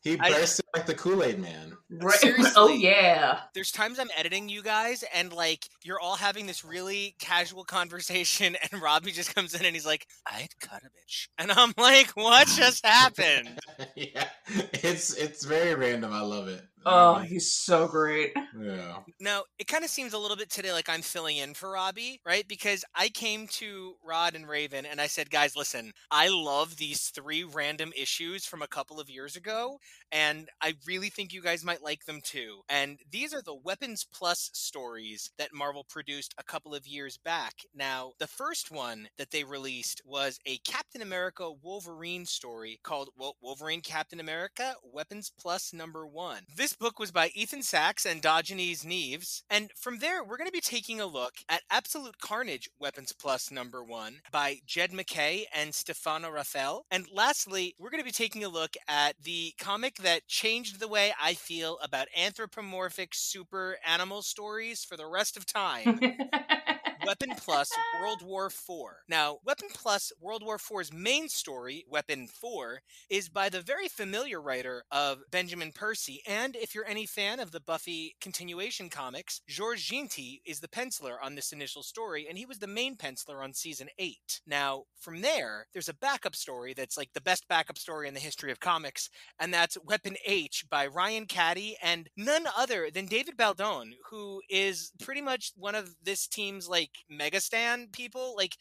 He I- bursted like the Kool Aid Man. Right. Seriously. Oh yeah. there's times I'm editing you guys, and like you're all having this really casual conversation, [laughs] and Robbie just comes in and he's like, "I'd cut a bitch," and I'm like, "What just [laughs] happened?" yeah, it's it's very random. I love it. Oh, he's so great. yeah. Now, it kind of seems a little bit today like I'm filling in for Robbie, right? Because I came to Rod and Raven and I said, guys, listen, I love these three random issues from a couple of years ago, and I really think you guys might like them too. And these are the Weapons Plus stories that Marvel produced a couple of years back. Now, the first one that they released was a Captain America Wolverine story called Wo- Wolverine Captain America Weapons Plus number one. This book was by Ethan Sacks and Diogenes Neves. And from there, we're going to be taking a look at Absolute Carnage Weapons Plus number one by Jed MacKay and Stefano Raffaele. And lastly, we're going to be taking a look at the comic that changed the way I feel about anthropomorphic super animal stories for the rest of time. [laughs] Weapon Plus World War IV. Now, Weapon Plus World War IV's main story, Weapon 4, is by the very familiar writer of Benjamin Percy. And if you're any fan of the Buffy continuation comics, Georges Jeanty is the penciler on this initial story, and he was the main penciler on season 8. Now, from there, there's a backup story that's like the best backup story in the history of comics, and that's Weapon H by Ryan Cady and none other than David Baldeón, who is pretty much one of this team's like mega stan people. Like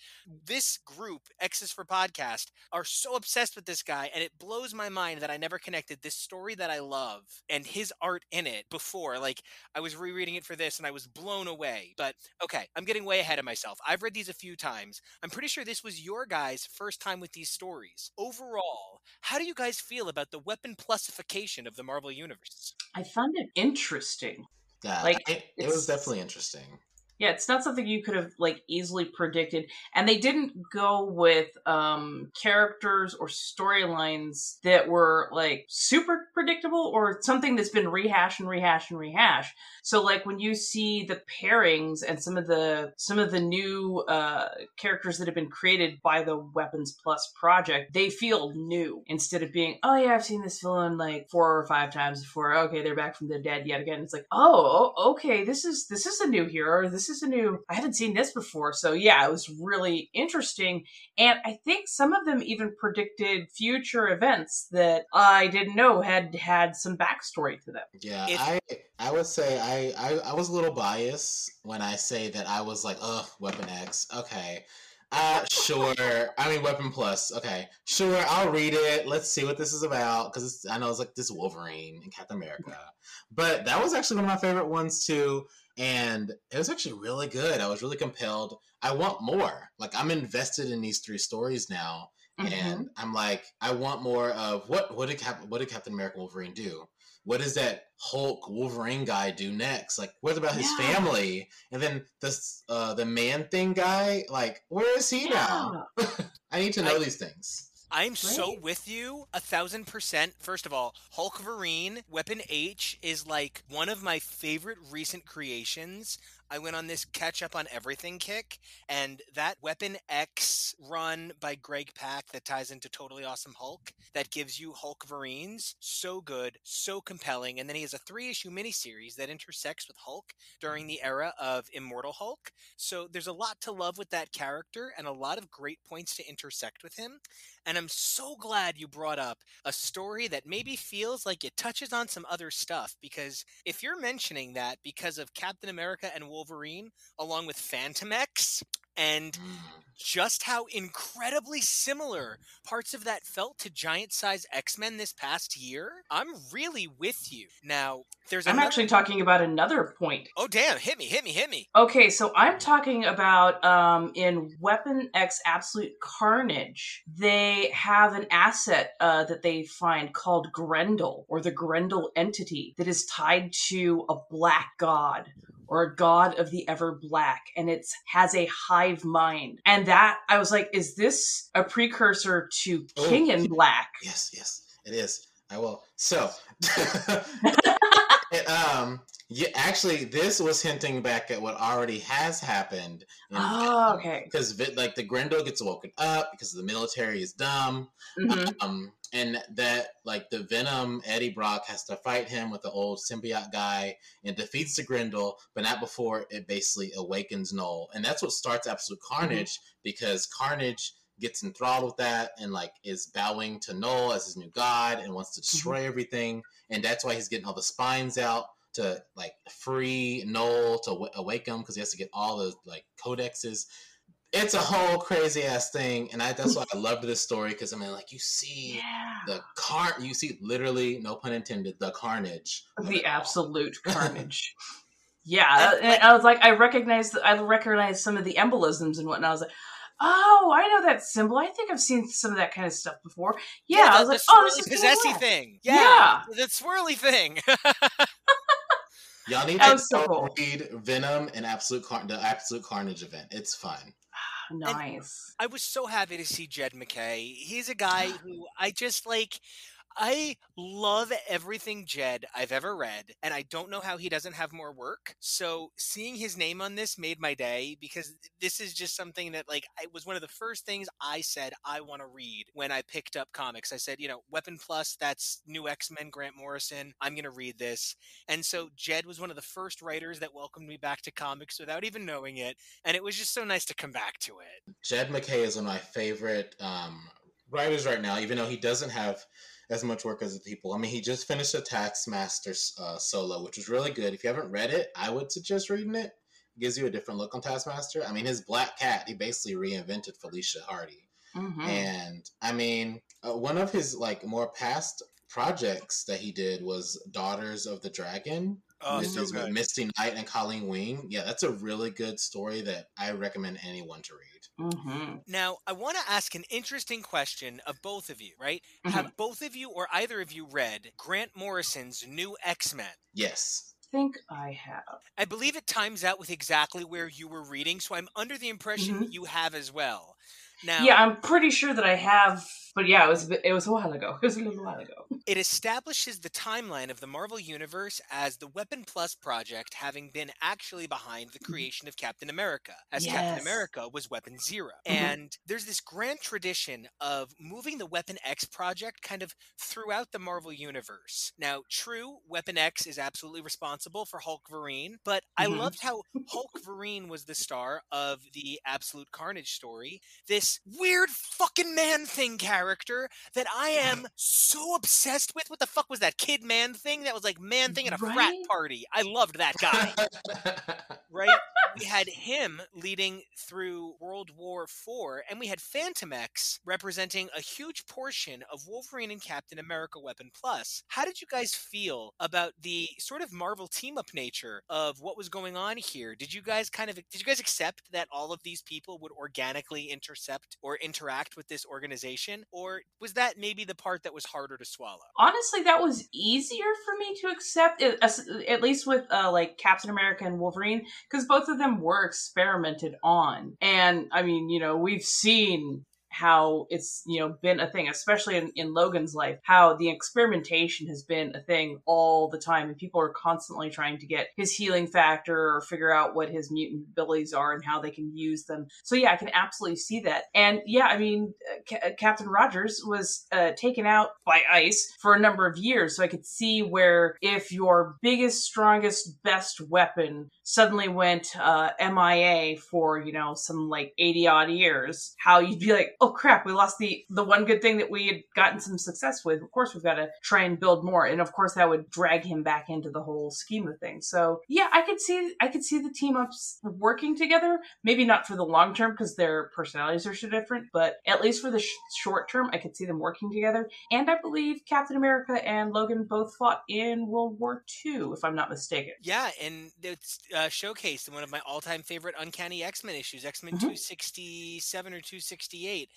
this group, X's for Podcast, are so obsessed with this guy, and it blows my mind that I never connected this story that I love and his art in it before. Like I was rereading it for this and I was blown away. But okay, I'm getting way ahead of myself. I've read these a few times. I'm pretty sure this was your guys' first time with these stories. Overall, how do you guys feel about the weapon plusification of the Marvel Universe? I found it interesting. Yeah, Like, it, it was definitely interesting. Yeah, it's not something you could have like easily predicted, and they didn't go with um characters or storylines that were like super predictable or something that's been rehashed and rehashed and rehashed. So like when you see the pairings and some of the some of the new uh characters that have been created by the Weapons Plus project, they feel new instead of being, oh yeah, I've seen this villain like four or five times before. Okay, they're back from the dead yet again. It's like, oh, okay, this is this is a new hero. This is a new. I hadn't seen this before. So yeah, it was really interesting, and I think some of them even predicted future events that I didn't know had had some backstory to them. Yeah, If- I I would say I, I I was a little biased when I say that I was like, ugh, Weapon X. Okay. Uh sure. I mean Weapon Plus. Okay. Sure, I'll read it. Let's see what this is about cuz I know it's like this Wolverine and Captain America. But that was actually one of my favorite ones too and it was actually really good. I was really compelled. I want more. Like I'm invested in these three stories now Mm-hmm. and I'm like, I want more of what what did Cap- what did Captain America Wolverine do? What does that Hulk Wolverine guy do next? Like, what about his Yeah. family? And then this uh, the man thing guy, like, where is he now? [laughs] I need to know I- these things. I'm so with you a thousand percent. First of all, Hulkverine, Weapon H is like one of my favorite recent creations. I went on this catch up on everything kick, and that Weapon X run by Greg Pak that ties into Totally Awesome Hulk that gives you Hulkverines, so good, so compelling. And then he has a three issue miniseries that intersects with Hulk during the era of Immortal Hulk. So there's a lot to love with that character and a lot of great points to intersect with him. And I'm so glad you brought up a story that maybe feels like it touches on some other stuff because if you're mentioning that because of Captain America and along with Fantomex, and just how incredibly similar parts of that felt to giant size X-Men this past year, I'm really with you. Now, there's I'm another- actually talking about another point. Oh damn, hit me, hit me, hit me. Okay, so I'm talking about um, in Weapon X Absolute Carnage, they have an asset uh, that they find called Grendel, or the Grendel entity, that is tied to a black god or a god of the ever black, and it has a hive mind. And that, I was like, is this a precursor to Oh. King in Black? Yes, yes, it is. I will. So, [laughs] [laughs] um, yeah, actually, this was hinting back at what already has happened. Oh, okay. Because like the Grendel gets woken up because the military is dumb. Mhm. Um, and that like the Venom Eddie Brock has to fight him with the old symbiote guy and defeats the Grendel, but not before it basically awakens Null, and that's what starts Absolute Carnage because Carnage gets enthralled with that and like is bowing to Null as his new god and wants to mm-hmm. destroy everything, and that's why he's getting all the spines out to like free Null to w- awake him because he has to get all the like codexes it's a whole crazy ass thing, and I that's why I loved this story because I mean, like you see Yeah. the car, you see literally, no pun intended, the carnage, The all. absolute [laughs] carnage. Yeah, and I was like, I recognized, I recognized some of the embolisms and whatnot. I was like, oh, I know that symbol. I think I've seen some of that kind of stuff before. Yeah, I the, was like, the oh, this swirly is cool possessy work. thing. Yeah. Yeah, the swirly thing. [laughs] Y'all need to was so cool. read Venom and Absolute Car- the Absolute Carnage event. It's fun. Ah, nice. I was so happy to see Jed MacKay. He's a guy [gasps] who I just like. I love everything Jed I've ever read, and I don't know how he doesn't have more work. So seeing his name on this made my day because this is just something that like it was one of the first things I said I want to read when I picked up comics. I said, you know, Weapon Plus, that's new X-Men Grant Morrison. I'm going to read this. And so Jed was one of the first writers that welcomed me back to comics without even knowing it, and it was just so nice to come back to it. Jed MacKay is one of my favorite um, writers right now, even though he doesn't have as much work as the people. I mean, he just finished a Taskmaster uh, solo, which was really good. If you haven't read it, I would suggest reading it. It gives you a different look on Taskmaster. I mean, his Black Cat, he basically reinvented Felicia Hardy. Mhm. And I mean, uh, one of his like more past projects that he did was Daughters of the Dragon. Oh, This so is with. Misty Knight and Colleen Wing. Yeah, that's a really good story that I recommend anyone to read. Mhm. Now, I want to ask an interesting question of both of you, right? Mhm. Have both of you or either of you read Grant Morrison's New X Men? Yes. think I have. I believe it times out with exactly where you were reading, so I'm under the impression Mhm. you have as well. Now, Yeah, I'm pretty sure that I have, but yeah, it was a it was a while ago. [laughs] It was a little while ago. it establishes the timeline of the Marvel Universe as the Weapon Plus project having been actually behind the creation of Captain America, as Captain Mm-hmm. America was Weapon 0 Mhm. And there's this grand tradition of moving the Weapon X project kind of throughout the Marvel Universe. Now, true, Weapon X is absolutely responsible for Hulkverine, but I Mhm. loved how Hulk Vereen was the star of the Absolute Carnage story. This weird fucking man thing character that I am [laughs] so obsessed with. What the fuck was that kid man thing? That was like man thing at a frat party. I loved that guy. [laughs] right? We had him leading through World War IV, and we had Fantomex representing a huge portion of Wolverine and Captain America Weapon Plus. How did you guys feel about the sort of Marvel team up nature of what was going on here? Did you guys kind of did you guys accept that all of these people would organically intercept or interact with this organization, or was that maybe the part that was harder to swallow? Honestly, that was easier for me to accept, at least with uh, like Captain America and Wolverine, because both of them were experimented on. And I mean, you know, we've seen how it's you know been a thing especially in, in logan's life how the experimentation has been a thing all the time and people are constantly trying to get his healing factor or figure out what his mutant abilities are and how they can use them. So yeah i can absolutely see that. And yeah i mean uh, Ca- captain rogers was uh, taken out by ice for a number of years so i could see where if your biggest strongest best weapon suddenly went uh, mia for you know some like 80 odd years how you'd be like oh crap we lost the the one good thing that we had gotten some success with. Of course we've got to try and build more. And of course that would drag him back into the whole scheme of things. So yeah i could see i could see the team ups working together. Maybe not for the long term because their personalities are so different but at least for the sh- short term i could see them working together. And i believe captain america and logan both fought in world war ii if i'm not mistaken. Yeah, and it's uh, showcased in one of my all-time favorite Uncanny X-Men issues, X-Men Mhm. 267 or 268.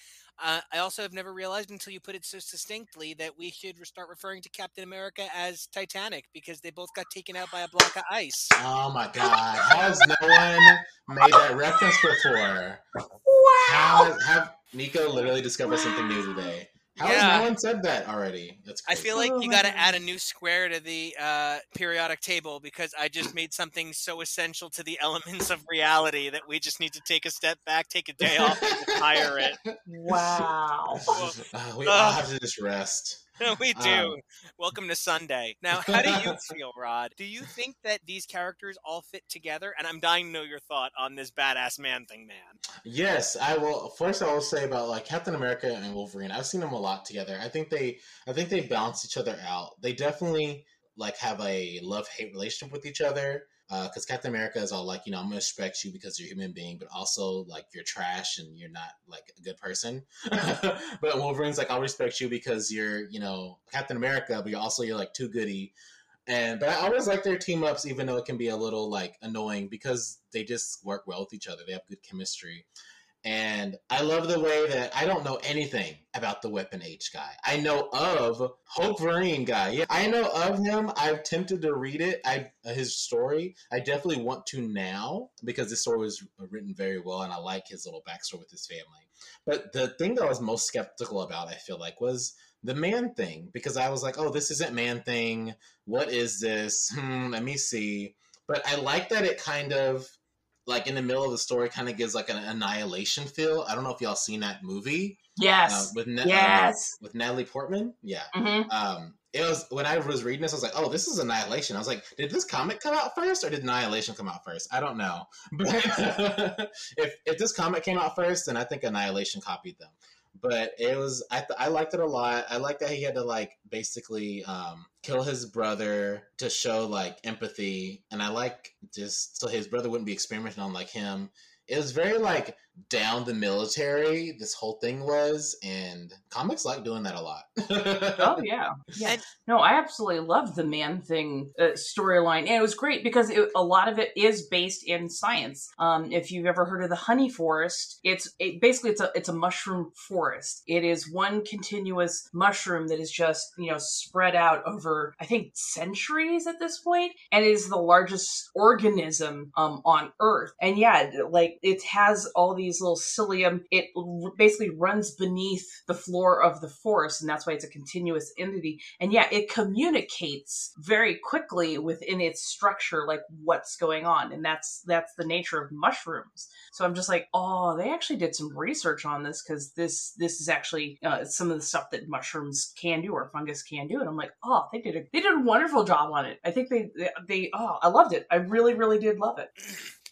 Uh, I also have never realized until you put it so succinctly that we should start referring to Captain America as Titanic because they both got taken out by a block of ice. oh my god. Has no one made that reference before? Wow has, have Nico literally discovered something new today? How has Yeah. no one said that already? That's I feel like Oh you got to add a new square to the uh, periodic table because I just made something so essential to the elements of reality that we just need to take a step back, take a day off, and retire it. [laughs] Wow. [laughs] Uh, we all have to just rest. [laughs] we do. Um, Welcome to Sunday. Now, [laughs] how do you feel, Rod? Do you think that these characters all fit together? And I'm dying to know your thought on this badass man thing, man. Yes, I will. First, I will say about like Captain America and Wolverine. I've seen them a lot together. I think they, I think they balance each other out. They definitely like have a love hate relationship with each other. Uh, because Captain America is all like, you know, I'm gonna respect you because you're a human being, but also like you're trash and you're not like a good person. [laughs] but Wolverine's like, I'll respect you because you're, you know, Captain America, but you're also you're like too goody. And but I always like their team ups, even though it can be a little like annoying because they just work well with each other. They have good chemistry. And I love the way that I don't know anything about the Weapon H guy. I know of Hulkverine guy. Yeah, I know of him. I've tempted to read it. I his story. I definitely want to now because this story was written very well, and I like his little backstory with his family. But the thing that I was most skeptical about, I feel like, was the man thing because I was like, oh, this isn't man thing. What is this? Hmm, let me see. But I like that it kind of like in the middle of the story kind of gives like an annihilation feel. I don't know if y'all seen that movie uh, Yes. with Na- yes. uh, with Natalie Portman. Yeah. hmm Um, it was when I was reading this, I was like, "Oh, this is Annihilation." I was like, "Did this comic come out first, or did Annihilation come out first? I don't know." [laughs] But [laughs] if if this comic came out first, then I think Annihilation copied them. But it was I th- I liked it a lot. I liked that he had to like basically um, kill his brother to show like empathy, and I like just so his brother wouldn't be experimenting on like him. It was very like down the military. This whole thing was, and comics like doing that a lot. [laughs] Oh yeah, yeah. No, I absolutely love the man thing uh, storyline, and it was great because it, a lot of it is based in science. Um, if you've ever heard of the honey forest, it's it, basically it's a it's a mushroom forest. It is one continuous mushroom that is just you know spread out over I think centuries at this point, and it is the largest organism um, on Earth. And yeah, like it has all these little cilium. It basically runs beneath the floor of the forest, and that's why it's a continuous entity. And yeah, it communicates very quickly within its structure, like what's going on, and that's that's the nature of mushrooms. So I'm just like, oh, they actually did some research on this because this this is actually uh, some of the stuff that mushrooms can do or fungus can do, and I'm like, oh, they did a they did a wonderful job on it. I think they they, they oh, I loved it. I really really did love it.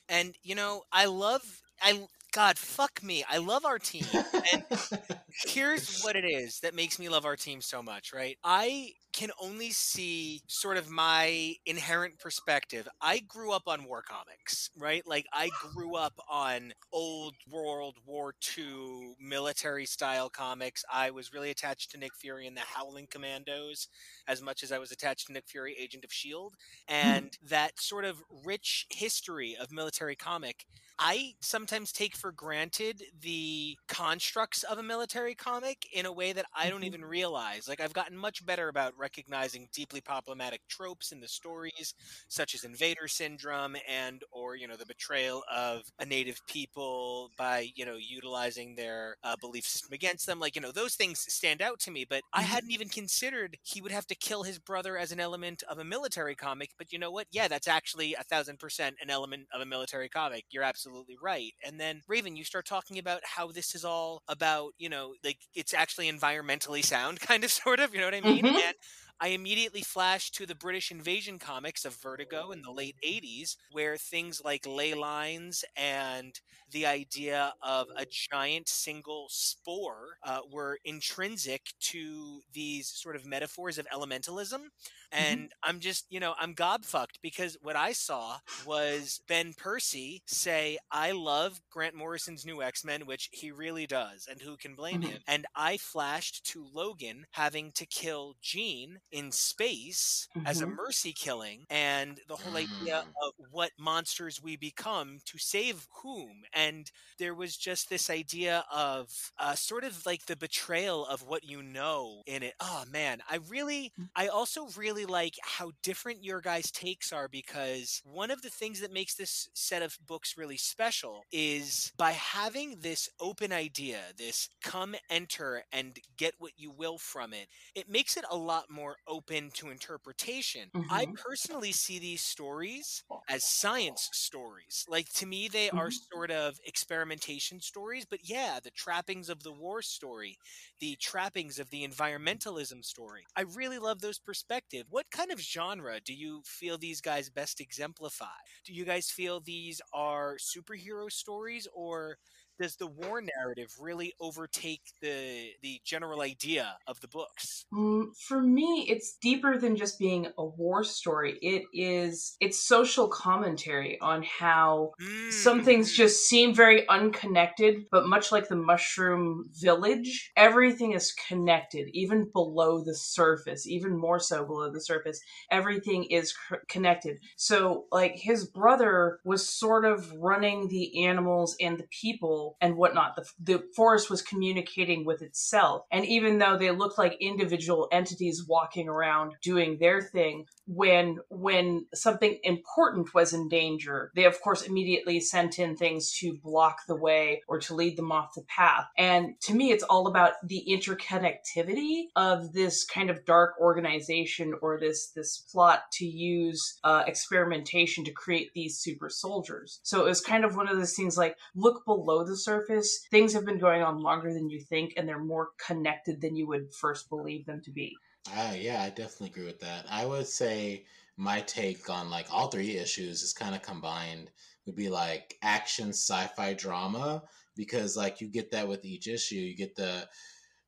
And you know, I love I God, fuck me. I love our team. And [laughs] here's what it is that makes me love our team so much, right? I can only see sort of my inherent perspective. I grew up on war comics, right? Like I grew up on old World War II military style comics. I was really attached to Nick Fury and the Howling Commandos as much as I was attached to Nick Fury Agent of Shield hmm. and that sort of rich history of military comic I sometimes take for granted the constructs of a military comic in a way that I don't Mhm. even realize. Like I've gotten much better about recognizing deeply problematic tropes in the stories, such as invader syndrome and or you know the betrayal of a native people by you know utilizing their uh, belief system against them. Like you know those things stand out to me, but I Mhm. hadn't even considered he would have to kill his brother as an element of a military comic. But you know what? Yeah, that's actually a thousand percent an element of a military comic. You're absolutely right. And then Raven, you start talking about how this is all about, you know, like it's actually environmentally sound, [laughs] kind of, sort of. You know what I mean? Mhm. And I immediately flashed to the British invasion comics of Vertigo in the late 80s, where things like ley lines and the idea of a giant single spore uh, were intrinsic to these sort of metaphors of elementalism. And I'm just, you know, I'm gobfucked because what I saw was Ben Percy say, I love Grant Morrison's new X Men, which he really does, and who can blame Mhm. him? And I flashed to Logan having to kill Jean in space as a Mhm. mercy killing and the whole idea Mm. of what monsters we become to save whom and there was just this idea of uh, sort of like the betrayal of what you know in it oh man i really i also really like how different your guys takes are because one of the things that makes this set of books really special is by having this open idea this come enter and get what you will from it it makes it a lot more open to interpretation. I Mhm. personally see these stories as science stories. Like to me, they are Mhm. sort of experimentation stories, but yeah, the trappings of the war story, the trappings of the environmentalism story. I really love those perspectives. What kind of genre do you feel these guys best exemplify? Do you guys feel these are superhero stories or does the war narrative really overtake the the general idea of the books? Mm, for me, it's deeper than just being a war story. It is it's social commentary on how some things Mm. just seem very unconnected, but much like the mushroom village, everything is connected, even below the surface, even more so below the surface. Everything is c- connected. So, like, his brother was sort of running the animals and the people and whatnot. The, the forest was communicating with itself. And even though they looked like individual entities walking around doing their thing, when when something important was in danger, they of course immediately sent in things to block the way or to lead them off the path. And to me, it's all about the interconnectivity of this kind of dark organization or this this plot to use uh, experimentation to create these super soldiers. So it was kind of one of those things like look below the surface. Things have been going on longer than you think, and they're more connected than you would first believe them to be. Uh, yeah, I definitely agree with that. I would say my take on like all three issues is kind of combined would be like action sci-fi drama because like you get that with each issue. You get the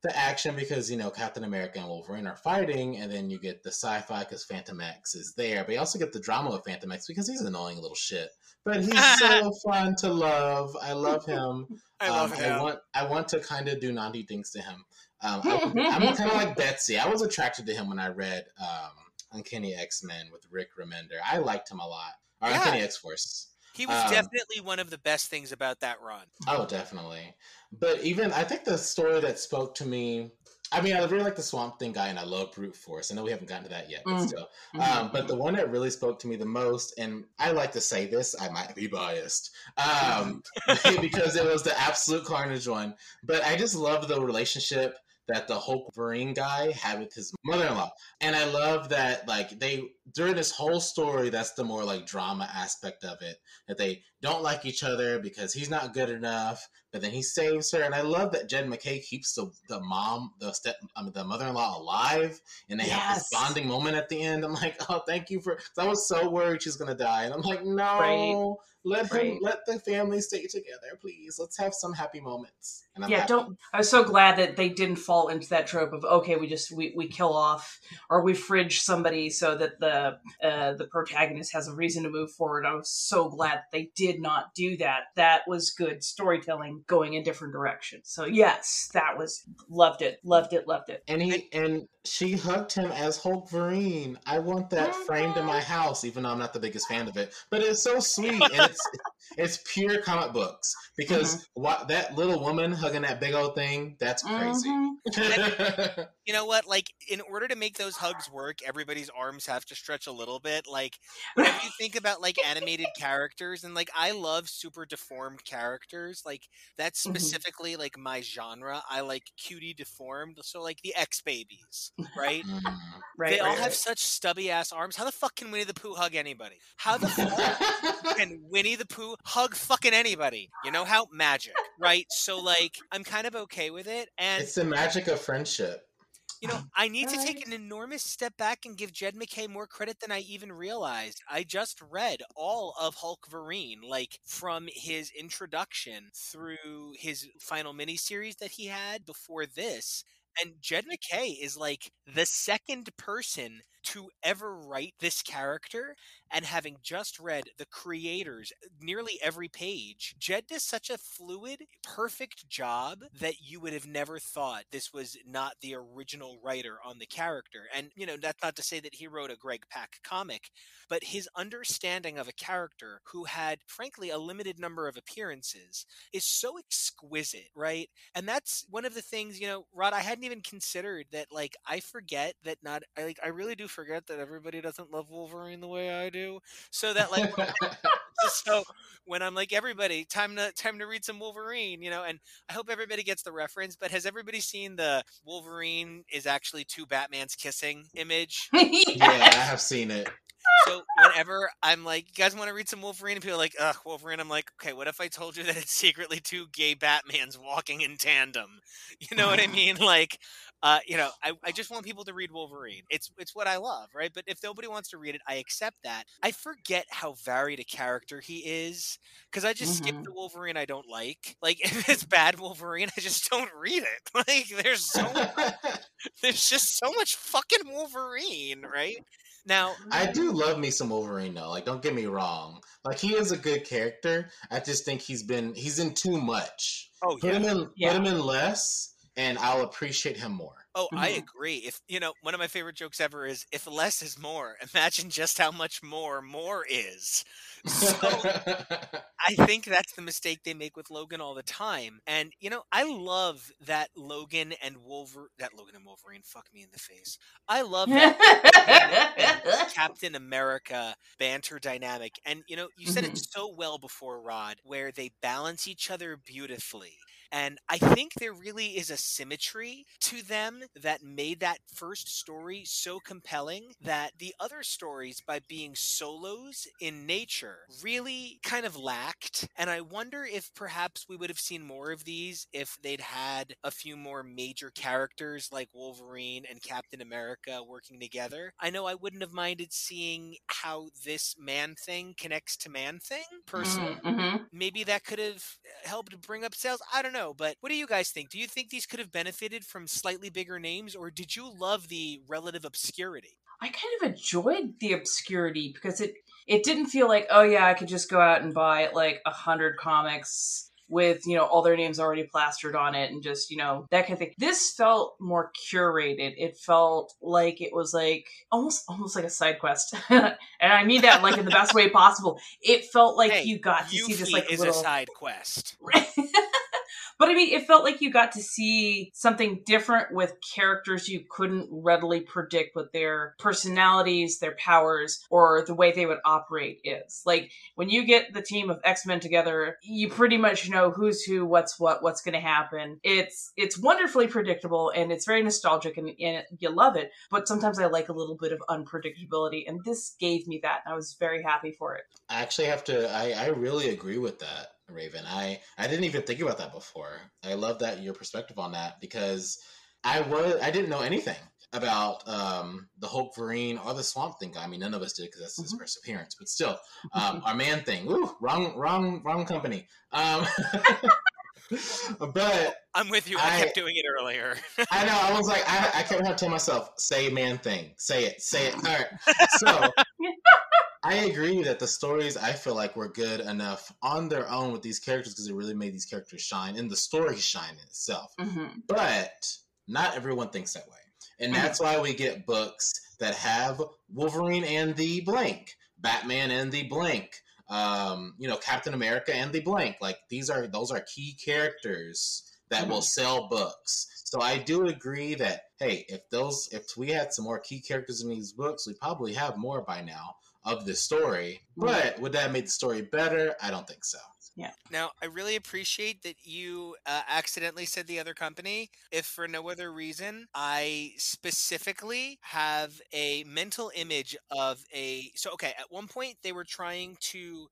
the action because you know Captain America and Wolverine are fighting, and then you get the sci-fi because Fantomex is there. But you also get the drama of Fantomex because he's an annoying little shit. But he's [laughs] so fun to love. I love him. [laughs] I love um, him. I want I want to kind of do naughty things to him. Um, [laughs] I, am kind of like Betsy. I was attracted to him when I read um, Uncanny X Men with Rick Remender. I liked him a lot. Or Yeah. Uncanny X Force. He was Um, definitely one of the best things about that run. Oh, definitely. But even I think the story that spoke to me. I mean, I really like the Swamp Thing guy, and I love Brute Force. I know we haven't gotten to that yet, but Mm. still. Um, but the one that really spoke to me the most, and I like to say this, I might be biased, um, [laughs] because it was the absolute carnage one. But I just love the relationship that the Hulk Wolverine guy had with his mother-in-law, and I love that like they during this whole story, that's the more like drama aspect of it that they don't like each other because he's not good enough, but then he saves her, and I love that Jed MacKay keeps the the mom, the step, I mean, the mother-in-law alive, and they have this bonding moment at the end. I'm like, oh, thank you for. I was so worried she's gonna die, and I'm like, no, Right. let him, let the family stay together, please. Let's have some happy moments. And I'm yeah, happy. don't. I was so glad that they didn't fall into that trope of okay, we just we, we kill off or we fridge somebody so that the uh, the protagonist has a reason to move forward. I was so glad that they did not do that. That was good storytelling going in different directions. So yes, that was loved it, loved it, loved it. And he and she hugged him as Hulkverine. I want that framed in my house, even though I'm not the biggest fan of it. But it's so sweet, and it's it's pure comic books because what that little woman hugging that big old thing, that's crazy. Mhm. [laughs] You know what? Like, in order to make those hugs work, everybody's arms have to stretch a little bit. Like, whenever you think about like animated characters, and like, I love super deformed characters. Like, that's Mhm. specifically like my genre. I like cutie deformed. So, like the X babies, right? Mm. Right, they all right, have right. such stubby ass arms. How the fuck can Winnie the Pooh hug anybody? How the fuck [laughs] can Winnie the Pooh hug fucking anybody? You know how magic, right? So like, I'm kind of okay with it, and it's the magic of friendship. you know, I need to take an enormous step back and give Jed MacKay more credit than I even realized. I just read all of Hulkverine, like from his introduction through his final miniseries that he had before this. And Jed MacKay is like the second person to ever write this character and having just read the creators eh, nearly every page, Jed does such a fluid, perfect job that you would have never thought this was not the original writer on the character. And, you know, that's not to say that he wrote a Greg Pak comic, but his understanding of a character who had, frankly, a limited number of appearances is so exquisite, right? And that's one of the things, you know, Rod, I hadn't even considered that, like, I forget that not, I, like, I really do forget that everybody doesn't love Wolverine the way I do. So that, like, [laughs] [laughs] so when I'm like everybody, time to time to read some Wolverine, you know, and I hope everybody gets the reference. But has everybody seen the Wolverine is actually two Batman's kissing image? [laughs] yeah, I have seen it. So whenever I'm like, you guys want to read some Wolverine, and people are like, ugh, Wolverine. I'm like, okay, what if I told you that it's secretly two gay Batmans walking in tandem? You know what I mean? Like, uh, you know, I, I just want people to read Wolverine. It's it's what I love, right? But if nobody wants to read it, I accept that. I forget how varied a character he is because I just skip Mhm. the Wolverine I don't like. Like [laughs] if it's bad Wolverine, I just don't read it. [laughs] Like there's so [laughs] there's just so much fucking Wolverine, right? Now I do love me some Wolverine though. Like, don't get me wrong. Like, he is a good character. I just think he's been he's in too much. Oh Put him in Yeah. put him in less, and I'll appreciate him more. Oh, I Mhm. agree. If you know, one of my favorite jokes ever is if less is more, [laughs] imagine just how much more more is. [laughs] So I think that's the mistake they make with Logan all the time. And you know, I love that Logan and Wolver that Logan and Wolverine fuck me in the face. I love that Captain [laughs] America banter dynamic. And you know, you said it so well before, Rod, where they balance each other beautifully. And I think there really is a symmetry to them that made that first story so compelling that the other stories, by being solos in nature, really kind of lacked. And I wonder if perhaps we would have seen more of these if they'd had a few more major characters like Wolverine and Captain America working together. I know I wouldn't have minded seeing how this man thing connects to man thing personally hmm maybe that could have helped bring up sales. I don't know, but what do you guys think? Do you think these could have benefited from slightly bigger names, or did you love the relative obscurity? I kind of enjoyed the obscurity because it it didn't feel like oh yeah I could just go out and buy like a hundred comics with you know all their names already plastered on it and just you know that kind of thing. This felt more curated. It felt like it was like almost almost like a side quest, [laughs] and I mean that like in the best way possible. It felt like Hey, you got to see this Yuffie like is little a side quest. [laughs] but I mean, it felt like you got to see something different with characters you couldn't readily predict what their personalities, their powers, or the way they would operate is. Like when you get the team of X Men together, you pretty much know who's who, what's what, what's going to happen. It's it's wonderfully predictable and it's very nostalgic and, and you love it. But sometimes I like a little bit of unpredictability, and this gave me that, and I was very happy for it. I actually have to. I, I really agree with that, Raven. I I didn't even think about that before. I love that your perspective on that because I was I didn't know anything about um, the Hulkverine or the Swamp Thing guy. I mean, none of us did because that's his Mhm. first appearance. But still, um, [laughs] our man thing. Ooh, wrong, wrong, wrong company. Um, [laughs] but I'm with you. I, I- kept doing it earlier. I know. I was like, I, I kept having to tell myself, say man thing. Say it. Say it. [laughs] All right. So I agree that the stories I feel like were good enough on their own with these characters because it really made these characters shine and the story shine in itself. hmm But not everyone thinks that way. And Mhm. that's why we get books that have Wolverine and the blank, Batman and the blank, um, you know, Captain America and the blank. Like these are those are key characters that will sell books. So I do agree that hey, if those if we had some more key characters in these books, we probably have more by now of the story. But would that make the story better? I don't think so. Yeah. Now, I really appreciate that you uh, accidentally said the other company. If for no other reason, I specifically have a mental image of a. So, okay, at one point they were trying to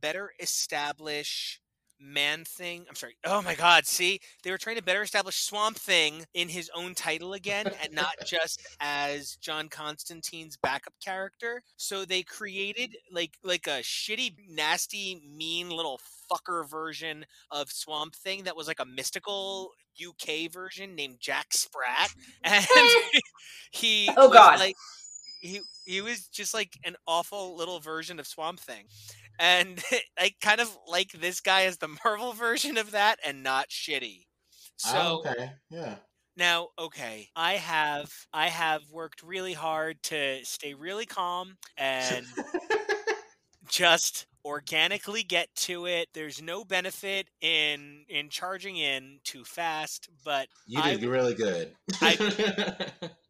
better establish Man Thing. I'm sorry. Oh my God. See, they were trying to better establish Swamp Thing in his own title again [laughs] and not just as John Constantine's backup character. So they created like like a shitty, nasty, mean little fucker version of Swamp Thing that was like a mystical UK version named Jack Sprat. [laughs] And [laughs] he Oh, God. like he he was just like an awful little version of Swamp Thing. And [laughs] I kind of like this guy as the Marvel [laughs] version of that and not shitty. Oh, so oh, okay, yeah. now, okay, I have I have worked really hard to stay really calm [laughs] and just organically get to it. There's no benefit in in charging in too fast, but You I did really good. [laughs]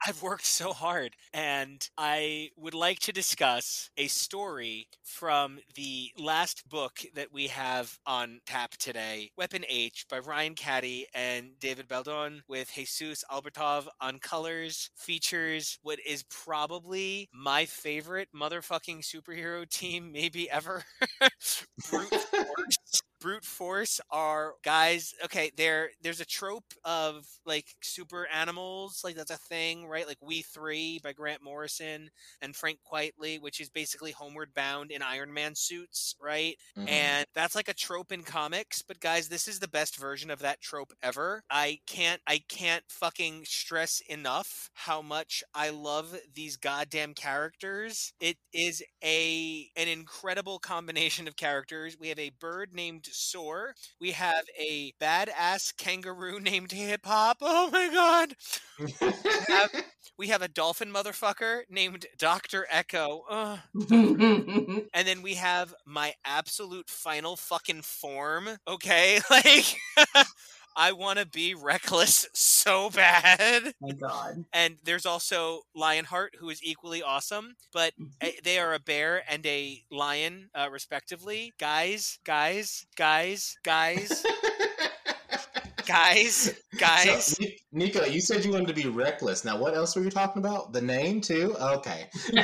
I've worked so hard, and I would like to discuss a story from the last book that we have on tap today, Weapon H by Ryan Cady and David Baldeón, with Jesus Aburtov on colors, features what is probably my favorite motherfucking superhero [laughs] team maybe ever. [laughs] Brute Force. [laughs] Brute Force are guys. Okay, there. There's a trope of like super animals, like that's a thing, right? Like We Three by Grant Morrison and Frank Quitely, which is basically Homeward Bound in Iron Man suits, right? Mhm. And that's like a trope in comics. But guys, this is the best version of that trope ever. I can't. I can't fucking stress enough how much I love these goddamn characters. It is a an incredible combination of characters. We have a bird named Soar. We have a badass kangaroo [laughs] named Hip Hop. Oh my god. have- [laughs] We have a dolphin motherfucker named Dr. Echo. [laughs] And then we have my absolute final fucking form. Okay? Like I want to be reckless [laughs] so bad. my God. And there's also Lionheart, who is equally awesome, but eh, they are a bear and a lion, uh, respectively. Guys, guys, guys, guys, guys, [laughs] guys. So, Nico, you said you wanted to be reckless. Now, what else were you talking about? The name too? Okay. [laughs]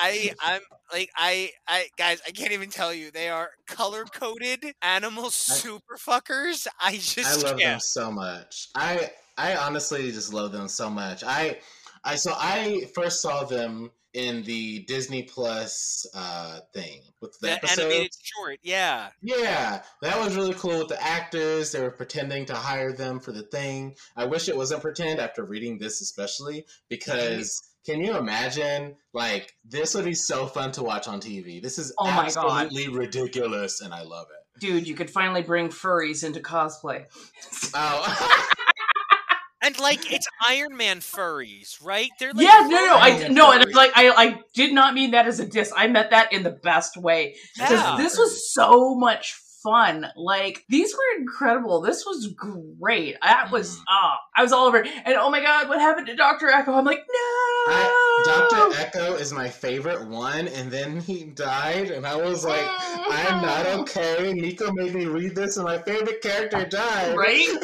I, I'm like, I, I, guys, I can't even tell you. They are color coded animal super fuckers. [laughs] I just I love them can't. so much. I I honestly just love them so much. I I so I first saw them in the Disney Plus uh thing with the, The episode. animated short, yeah. Yeah, that was really cool with the actors. They were pretending to hire them for the thing. I wish it wasn't pretend after reading this, especially because can you imagine? Like, this would be so fun to watch on TV. This is Oh my God. absolutely ridiculous, and I love it. Dude, you could finally bring furries into cosplay. Oh, [laughs] And like, it's Iron Man furries, right? They're like, yeah, no, no, I no, and furries. like I, I did not mean that as a diss. I meant that in the best way because Yeah. this was so much fun. Like these were incredible. This was great. That was Mhm. ah, I was all over. it. And oh my god, what happened to Doctor Echo? I'm like, no, I, Dr. Echo is my favorite one, and then he died, and I was like, I'm not okay. Nico made me read this, and my favorite character died. Right? [laughs]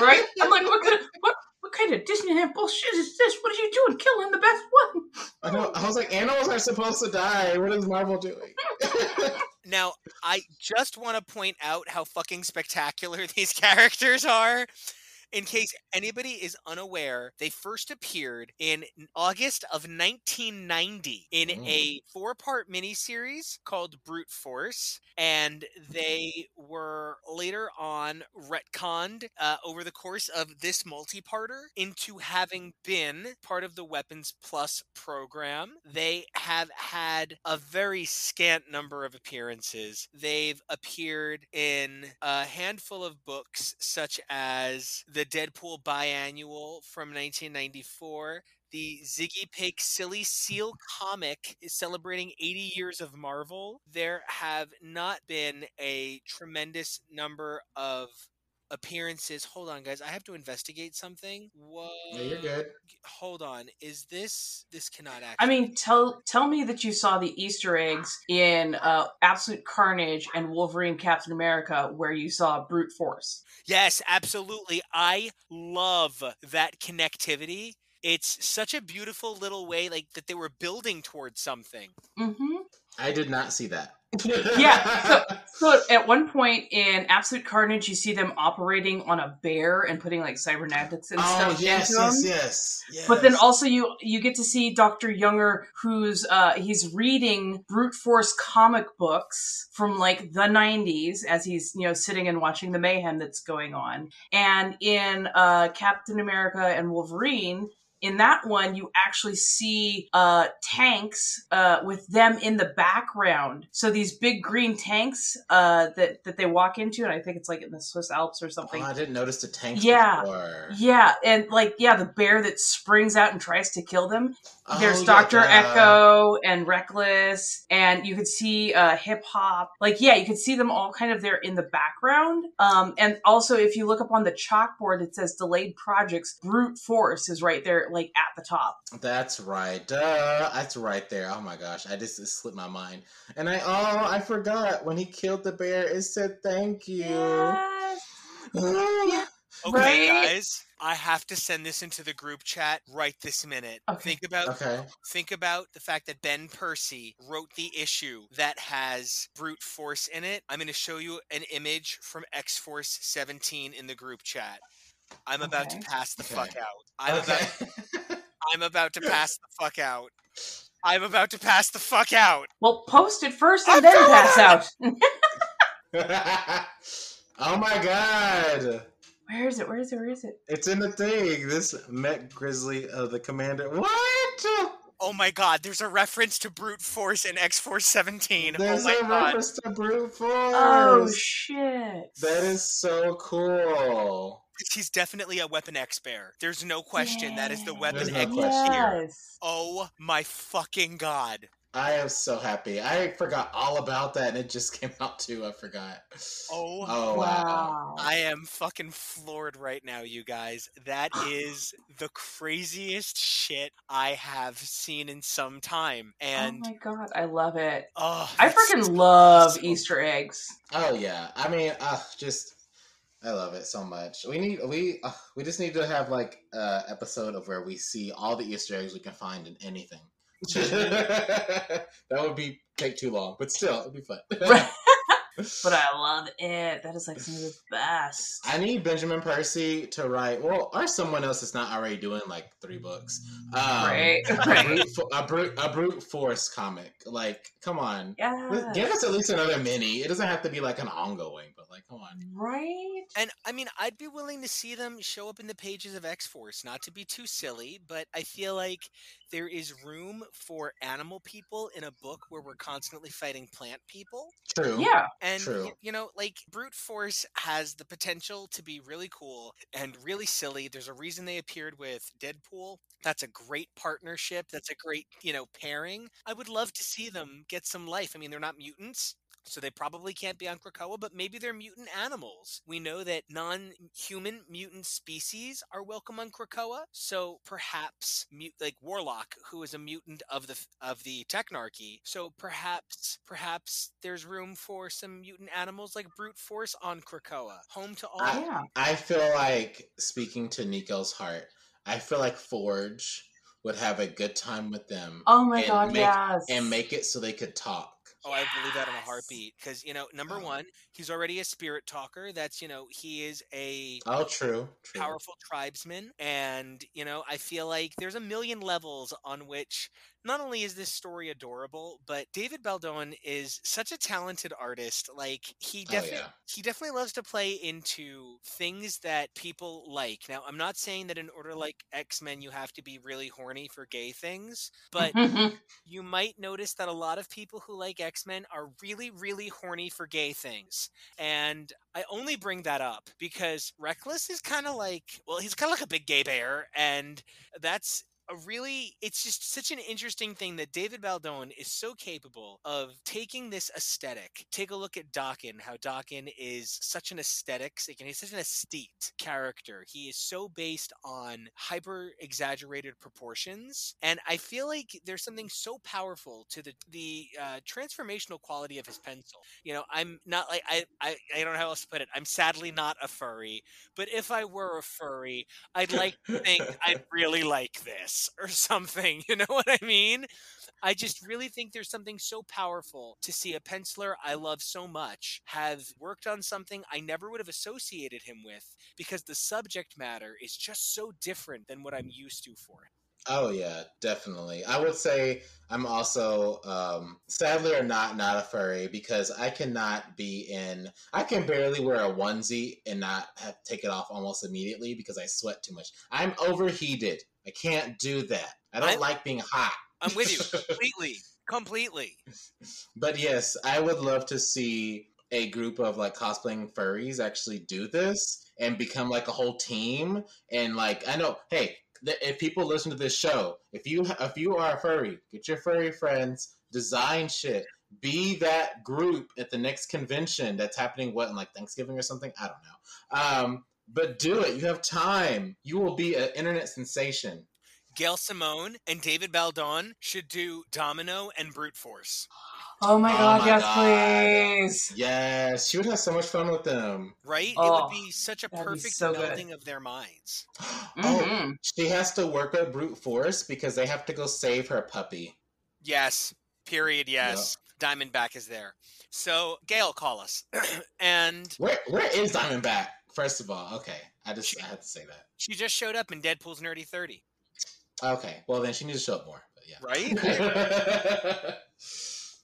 right? I'm like, what kind of what? What kind of Disneyland bullshit is this? What are you doing, killing the best one? I, know, I was like, animals are supposed to die. What is Marvel doing? [laughs] Now, I just want to point out how fucking spectacular [laughs] these characters are. In case anybody is unaware, they first appeared in August of 1990 in Mm. a four part miniseries called Brute Force. And they were later on retconned uh, over the course of this multi parter into having been part of the Weapons Plus program. They have had a very scant number of appearances. They've appeared in a handful of books, such as the Deadpool biannual from 1994. The Ziggy Pig Silly Seal comic is celebrating 80 years of Marvel. There have not been a tremendous number of appearances. Hold on, guys. I have to investigate something. What? Yeah, you're good. Hold on. Is this this cannot act? I mean, tell tell me that you saw the Easter eggs in uh, Absolute Carnage and Wolverine Captain America, where you saw Brute Force. Yes, absolutely. I love that connectivity. It's such a beautiful little way, like that they were building towards something. Mm-hmm. I did not see that. [laughs] Yeah, so, so at one point in Absolute Carnage, you see them operating on a bear and putting like cybernetics and oh stuff yes, into yes, yes, yes. But then also you you get to see Dr. Younger who's uh he's reading brute force comic books from like the 90s as he's you know sitting and watching the mayhem that's going on. And in uh Captain America and Wolverine in that one, you actually see uh, tanks uh, with them in the background. So these big green tanks uh, that that they walk into, and I think it's like in the Swiss Alps or something. Oh, I didn't notice the tanks Yeah. before. Yeah, and like yeah, the bear that springs out and tries to kill them. Oh, There's yeah, Doctor the- Echo and Reckless, and you could see uh, Hip Hop. Like yeah, you could see them all kind of there in the background. Um, and also if you look up on the chalkboard, it says delayed projects. Brute Force is right there, like at the top. That's right. Duh. That's right there. Oh my gosh. I just it slipped my mind. And I oh I forgot when he killed the bear, it said thank you. Yes. [sighs] Ah. Okay, Right? guys, I have to send this into the group chat right this minute. Okay. Think about okay. think about the fact that Ben Percy wrote the issue that has brute force in it. I'm going to show you an image from X Force 17 in the group chat. I'm about to pass the Okay. fuck out. I'm okay. about [laughs] I'm about to pass the fuck out. I'm about to pass the fuck out. Well, post it first and I'm then pass out. out. [laughs] [laughs] oh my god. Where is it? Where is it? Where is it? It's in the thing. This Met Grizzly of the commander. What? Oh my god, there's a reference to brute force in X Force 17. There's oh my a god. reference to brute oh, force. Oh shit! that is so cool. He's definitely a Weapon X bear. There's no question that is the Weapon There's no X question. here. Yes. Oh my fucking god. I am so happy. I forgot all about that, and it just [laughs] came out too. I forgot. Oh, Oh wow. I am fucking floored right now, you guys. That [sighs] is the craziest shit I have seen in some time. And oh my god, I love it. oh, I freaking so- love so- Easter eggs. Oh yeah. I mean, uh, just I love it so much. We need we uh, we just need to have like a episode of where we see all the Easter eggs we can find in anything. [laughs] that would be take too long, but still, it'd be fun. [laughs] [laughs] But I love it. That is like some of the best. I need Benjamin Percy to write, well, or someone else that's not already doing like three books. Um, Right, A brute, fo- a, brute, a brute force comic. Like, come on. Yeah. Give us at least another mini. It doesn't have to be like an ongoing, but like, come on. Right? And I mean, I'd be willing to see them show up in the pages of X Force, not to be too silly, but I feel like there is room for animal people in a book where we're constantly fighting plant people. True. Yeah. And True. y- you know, like brute force has the potential to be really cool and really silly. There's a reason they appeared with Deadpool. That's a great partnership. That's a great, you know, pairing. I would love to see them get some life. I mean, they're not mutants. So they probably can't be on Krakoa, but maybe they're mutant animals. We know that non-human mutant species are welcome on Krakoa, so perhaps mute like Warlock, who is a mutant of the of the Technarchy. So perhaps perhaps there's room for some mutant animals like brute force on Krakoa, home to all. I- I feel like speaking to Nico's heart, I feel like Forge would have a good time with them Oh my god, make- yes. and make it so they could talk. Oh, I believe that in a heartbeat. Because you know, number Oh. one, he's already a spirit talker. That's you know, he is a Oh, true. True. powerful tribesman and you know i feel like there's a million levels on which not only is this story adorable but david baldeón is such a talented artist like he Oh, definitely yeah. he definitely loves to play into things that people like now i'm not saying that in order like x-men you have to be really horny for gay things but [laughs] you might notice that a lot of people who like X-Men are really, really horny for gay things. And I only bring that up because Reckless is kind of like, well, he's kind of like a big gay bear. And that's a really, it's just such an interesting thing that David Baldeón is so capable of taking this aesthetic. Take a look at Dawkin, how Dawkin is such an aesthetics, and he's such an aesthete character. He is so based on hyper exaggerated proportions. And I feel like there's something so powerful to the, the uh, transformational quality of his pencil. You know, I'm not like, I, I, I don't know how else to put it. I'm sadly not a furry, but if I were a furry, I'd like to think I'd [laughs] really like this or something. [laughs] You know what I mean? I just really think there's something so powerful to see a penciler I love so much have worked on something I never would have associated him with because the subject matter is just so different than what I'm used to for. Oh yeah, definitely. I would say I'm also um sadly or not not a furry because I cannot be in I can barely wear a onesie and not have take it off almost immediately because I sweat too much. I'm overheated. I can't do that. I don't I- like being hot. I'm with you [laughs] completely, completely. But yes, I would love to see a group of like cosplaying furries actually do this and become like a whole team. And like, I know, hey, th- if people listen to this show, if you if you are a furry, get your furry friends, design shit, be that group at the next convention that's happening. What in like Thanksgiving or something? I don't know. Um, but do it. You have time. You will be an internet sensation. Gail Simone and David Baldeón should do Domino and Brute Force, Oh my Oh god, my yes, God. please. Yes, she would have so much fun with them. right? it Oh, would be such a perfect so good. of their minds. [gasps] Oh, Mhm. she has to work at brute force because they have to go save her puppy. Yes. Period. Yes. Diamondback is there. So Gail, call us, [clears throat] and Where where is Diamondback? First of all, okay, I just I had to say that. she just showed up in Deadpool's Nerdy Thirty. Okay, well then she needs to show up more. But yeah, Right? [laughs]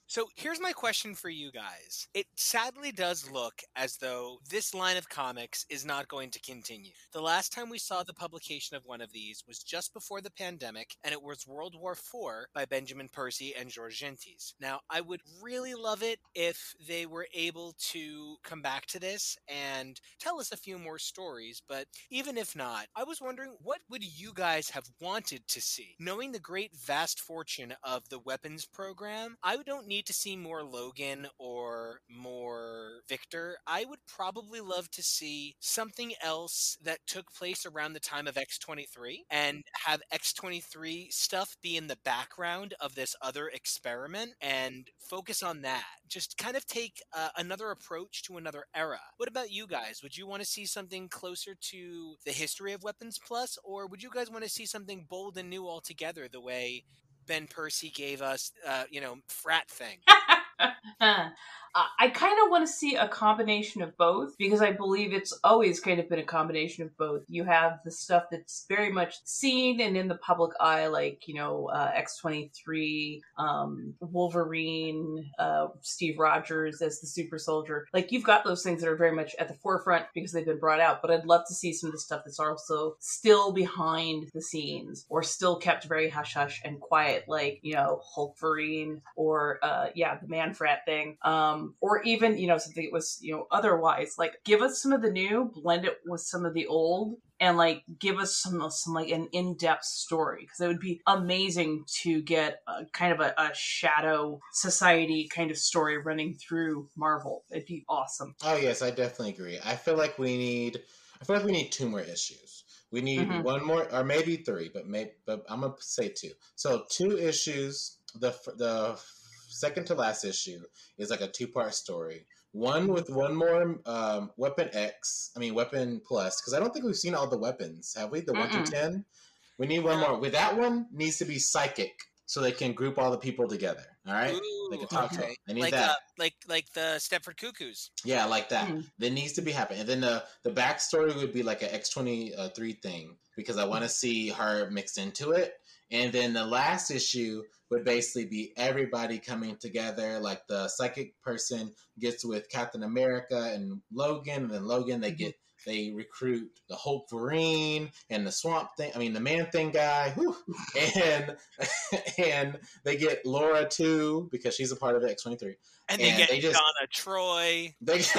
So here's my question for you guys. It sadly does look as though this line of comics is not going to continue. The last time we saw the publication of one of these was just before the pandemic, and it was World War IV by Benjamin Percy and Georges Jeanty. Now, I would really love it if they were able to come back to this and tell us a few more stories, but even if not, I was wondering what would you guys have wanted to see? Knowing the great vast fortune of the weapons program, I don't need to see more Logan or more Victor. I would probably love to see something else that took place around the time of X23 and have X23 stuff be in the background of this other experiment and focus on that. Just kind of take uh, another approach to another era. What about you guys? Would you want to see something closer to the history of Weapons Plus, or would you guys want to see something bold and new altogether, the way Ben Percy gave us, uh, you know, frat thing? [laughs] [laughs] Uh, I kind of want to see a combination of both because I believe it's always kind of been a combination of both. You have the stuff that's very much seen and in the public eye, like, you know, uh, X23, um, Wolverine, uh, Steve Rogers as the super soldier. Like, you've got those things that are very much at the forefront because they've been brought out, but I'd love to see some of the stuff that's also still behind the scenes or still kept very hush hush and quiet, like, you know, Hulkverine or, uh, yeah, the man frat thing. Um, or even, you know, something that was, you know, otherwise. Like, give us some of the new, blend it with some of the old, and like give us some some like an in-depth story because it would be amazing to get a, kind of a, a shadow society kind of story running through Marvel. It'd be awesome. Oh yes, I definitely agree. I feel like we need. I feel like we need two more issues. We need Mhm. one more, or maybe three, but maybe. But I'm gonna say two. So two issues. The the second to last issue is like a two part story. One with one more um, weapon X. I mean weapon plus, because I don't think we've seen all the weapons. Have we? The one through ten. We need one more. With that one needs to be psychic, so they can group all the people together. All right. Ooh, They can talk to okay. them. They need like, that. Uh, like, like the Stepford Cuckoos. Yeah, like that. Hmm. That needs to be happening. And then the the backstory would be like an X twenty three thing because I want to see her mixed into it. And then the last issue would basically be everybody coming together. Like the psychic person gets with Captain America and Logan, and then Logan they mm-hmm. get they recruit the Hulkverine and the Swamp Thing. I mean the Man Thing guy, whew, [laughs] and [laughs] and they get Laura too because she's a part of X twenty three. And they And get they just- Donna Troy. They [laughs]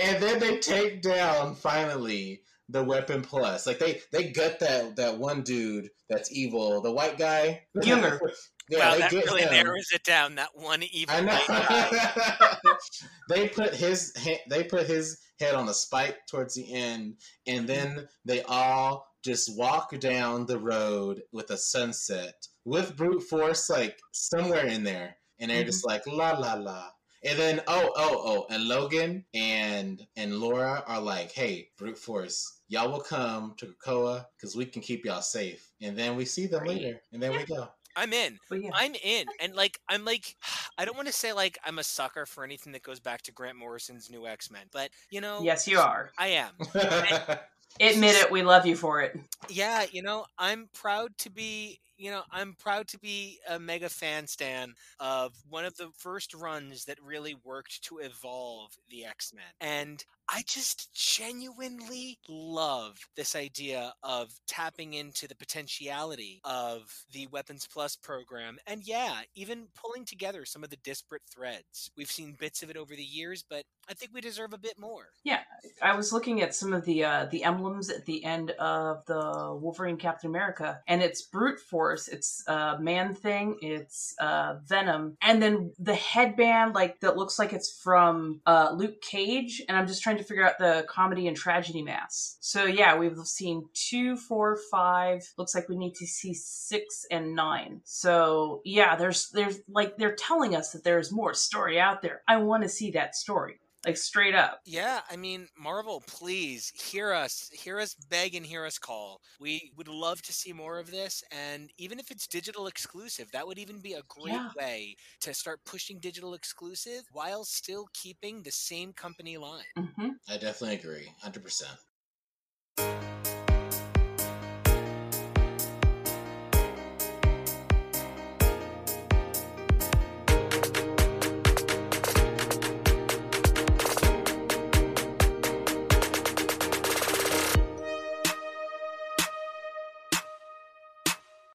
and then they take down finally the weapon plus. Like they they gut that that one dude that's evil, the white guy. [laughs] Humor. [laughs] yeah, wow, they that get really him. narrows it down. That one evil I white guy. [laughs] they put his they put his head on a spike towards the end, and then they all just walk down the road with a sunset with brute force like somewhere in there, and they're just mm-hmm. like la la la. And then oh oh oh, and Logan and and Laura are like, hey, brute force, y'all will come to Krakoa because we can keep y'all safe. And then we see them Great. later, and then we go. I'm in. Yeah. I'm in. And like I'm like [sighs] I don't want to say like I'm a sucker for anything that goes back to Grant Morrison's new X-Men, but you know Yes, you are. I am. [laughs] Admit it. We love you for it. Yeah, you know, I'm proud to be, you know, I'm proud to be a mega fan stan of one of the first runs that really worked to evolve the X-Men. And I just genuinely love this idea of tapping into the potentiality of the Weapons Plus program. And yeah, even pulling together some of the disparate threads. We've seen bits of it over the years, but I think we deserve a bit more. Yeah, I was looking at some of the uh, the emblems at the end of the Wolverine Captain America, and it's brute force, it's uh, man thing, it's uh, Venom, and then the headband like that looks like it's from uh, Luke Cage, and I'm just trying to figure out the comedy and tragedy mass. So yeah, we've seen two, four, five. Looks like we need to see six and nine. So yeah, there's there's like they're telling us that there's more story out there. I want to see that story like straight up. Yeah, I mean, Marvel, please hear us, hear us beg and hear us call. We would love to see more of this, and even if it's digital exclusive, that would even be a great Yeah. way to start pushing digital exclusive while still keeping the same company line. hmm I definitely agree, hundred percent.